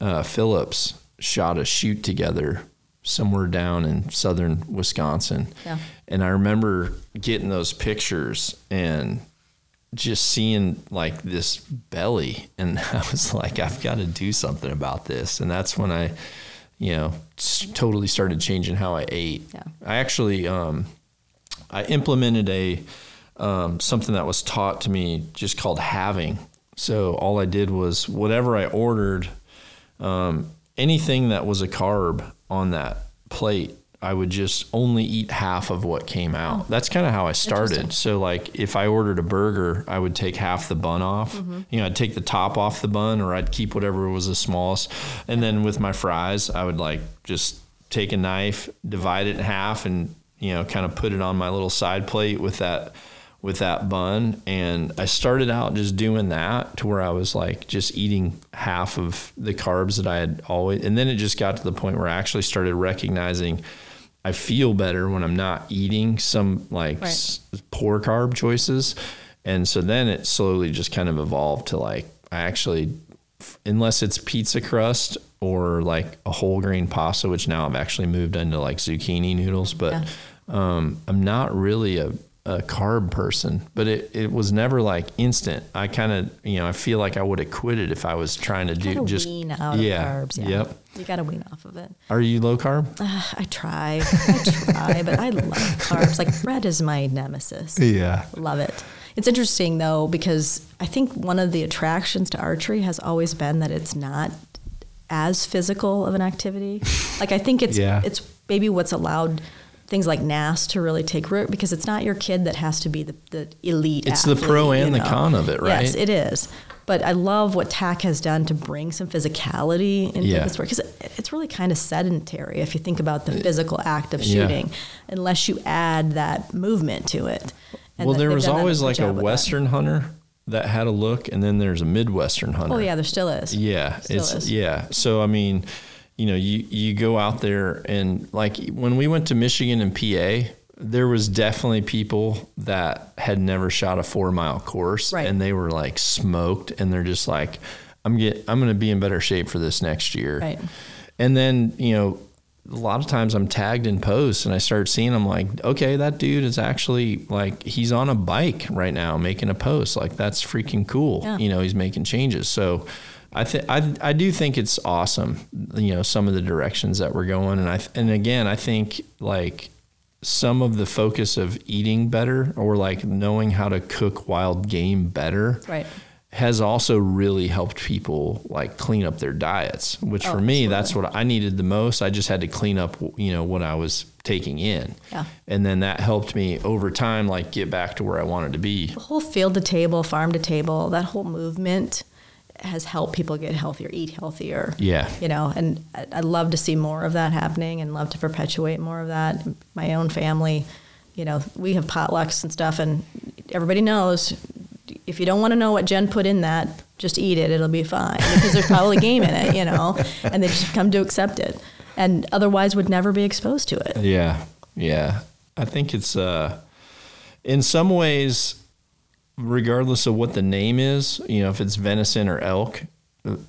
uh, Phillips shot a shoot together somewhere down in southern Wisconsin. Yeah. And I remember getting those pictures and just seeing like this belly and I was like I've got to do something about this and that's when I you know totally started changing how I ate. Yeah. I actually um I implemented a um, something that was taught to me just called having. So all I did was whatever I ordered um, anything that was a carb on that plate, I would just only eat half of what came out. Oh, That's kind of how I started. So, like, if I ordered a burger, I would take half the bun off. Mm-hmm. You know, I'd take the top off the bun, or I'd keep whatever was the smallest. And then with my fries, I would like just take a knife, divide it in half, and you know, kind of put it on my little side plate with that with that bun and I started out just doing that to where I was like just eating half of the carbs that I had always and then it just got to the point where I actually started recognizing I feel better when I'm not eating some like Right. s- poor carb choices and so then it slowly just kind of evolved to like I actually unless it's pizza crust or like a whole grain pasta which now I've actually moved into like zucchini noodles but Yeah. um, I'm not really a, a carb person, but it, it was never like instant. I kind of, you know, I feel like I would have quit it if I was trying to do just wean out yeah, of carbs. Yeah. Yep. You got to wean off of it. Are you low carb? Uh, I try. I try, but I love carbs. Like bread is my nemesis. Yeah. Love it. It's interesting though because I think one of the attractions to archery has always been that it's not as physical of an activity. Like I think it's Yeah. it's maybe what's allowed things like NASP to really take root because it's not your kid that has to be the, the elite. It's the pro and you the con of it, right? Yes, it is. But I love what TAC has done to bring some physicality into Yeah. the sport because it's really kind of sedentary if you think about the uh, physical act of Yeah. shooting, unless you add that movement to it. And well, there was always like a with that. Western hunter that had a look, and then there's a Midwestern hunter. Oh yeah, there still is. Yeah, Still it's is. yeah. So I mean, you know, you you go out there and like when we went to Michigan and PA, there was definitely people that had never shot a four mile course, Right. and they were like smoked, and they're just like, I'm get I'm going to be in better shape for this next year, Right. And then you know. A lot of times I'm tagged in posts and I start seeing them like, okay, that dude is actually like he's on a bike right now making a post. Like that's freaking cool. Yeah. You know, he's making changes. So I think I I do think it's awesome. You know, some of the directions that we're going, and I th- and again, I think like some of the focus of eating better or like knowing how to cook wild game better Right. has also really helped people like clean up their diets which Oh, for me that's what i needed the most i just had to clean up you know what i was taking in Yeah. and then that helped me over time like get back to where i wanted to be The whole field to table, farm to table, that whole movement has helped people get healthier, eat healthier. yeah You know, and I- I'd love to see more of that happening and love to perpetuate more of that. My own family, you know, we have potlucks and stuff, and everybody knows if you don't want to know what Jen put in that, just eat it. It'll be fine because there's probably game in it, you know, and they just come to accept it. and otherwise would never be exposed to it. Yeah, yeah. I think it's uh, in some ways, regardless of what the name is, you know, if it's venison or elk,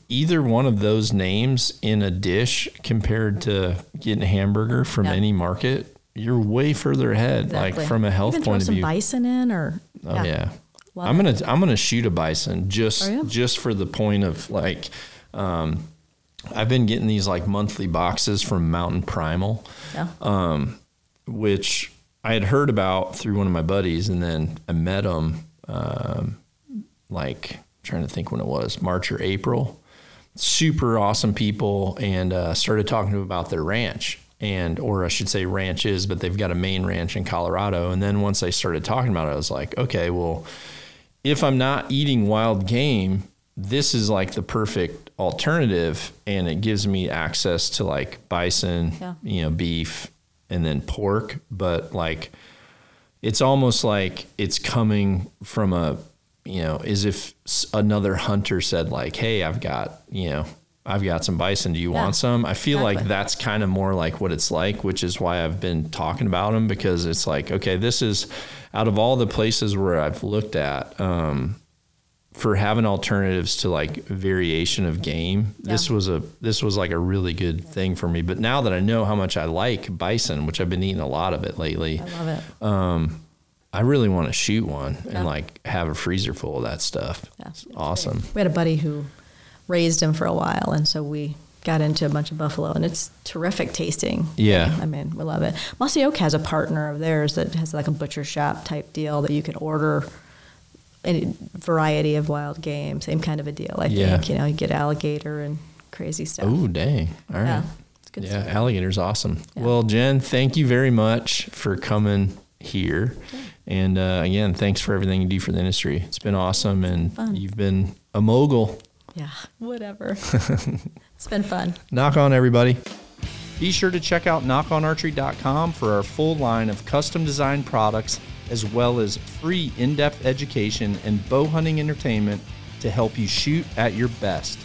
either one of those names in a dish compared to getting a hamburger from Yeah. any market, you're way further ahead. Exactly. Like from a health point throw of some view. bison in, or Oh yeah. Love I'm gonna I'm gonna shoot a bison just you? just for the point of like um, I've been getting these like monthly boxes from Mountain Primal, yeah. um, which I had heard about through one of my buddies, and then I met them um, like trying to think when it was March or April. Super awesome people, and uh, started talking to them about their ranch. And, or I should say ranches, but they've got a main ranch in Colorado. And then once I started talking about it, I was like, okay, well, if I'm not eating wild game, this is like the perfect alternative and it gives me access to like bison, Yeah. you know, beef and then pork, but like it's almost like it's coming from a you know, as if another hunter said like, "Hey, I've got, you know, I've got some bison. Do you Yeah, want some?" I feel like that's kind of more like what it's like, which is why I've been talking about them because it's like, okay, this is out of all the places where I've looked at um, for having alternatives to like variation of game. This was a this was like a really good thing for me. But now that I know how much I like bison, which I've been eating a lot of it lately, I love it. um, I really want to shoot one Yeah. and like have a freezer full of that stuff. Yeah. Awesome. We had a buddy who raised him for a while, and so we got into a bunch of buffalo, and it's terrific tasting. Yeah. I mean, we love it. Mossy Oak has a partner of theirs that has like a butcher shop type deal that you can order any variety of wild game, same kind of a deal. I Yeah. think you know you get alligator and crazy stuff. Oh, dang. All right. Yeah, yeah, stuff. alligator's awesome. Yeah. Well, Jen, thank you very much for coming here. And uh, again, thanks for everything you do for the industry. It's been awesome, and Fun. you've been a mogul. Yeah, whatever. it's been fun. Nock on, everybody. Be sure to check out nockonarchery.com for our full line of custom designed products, as well as free in depth education and bow hunting entertainment to help you shoot at your best.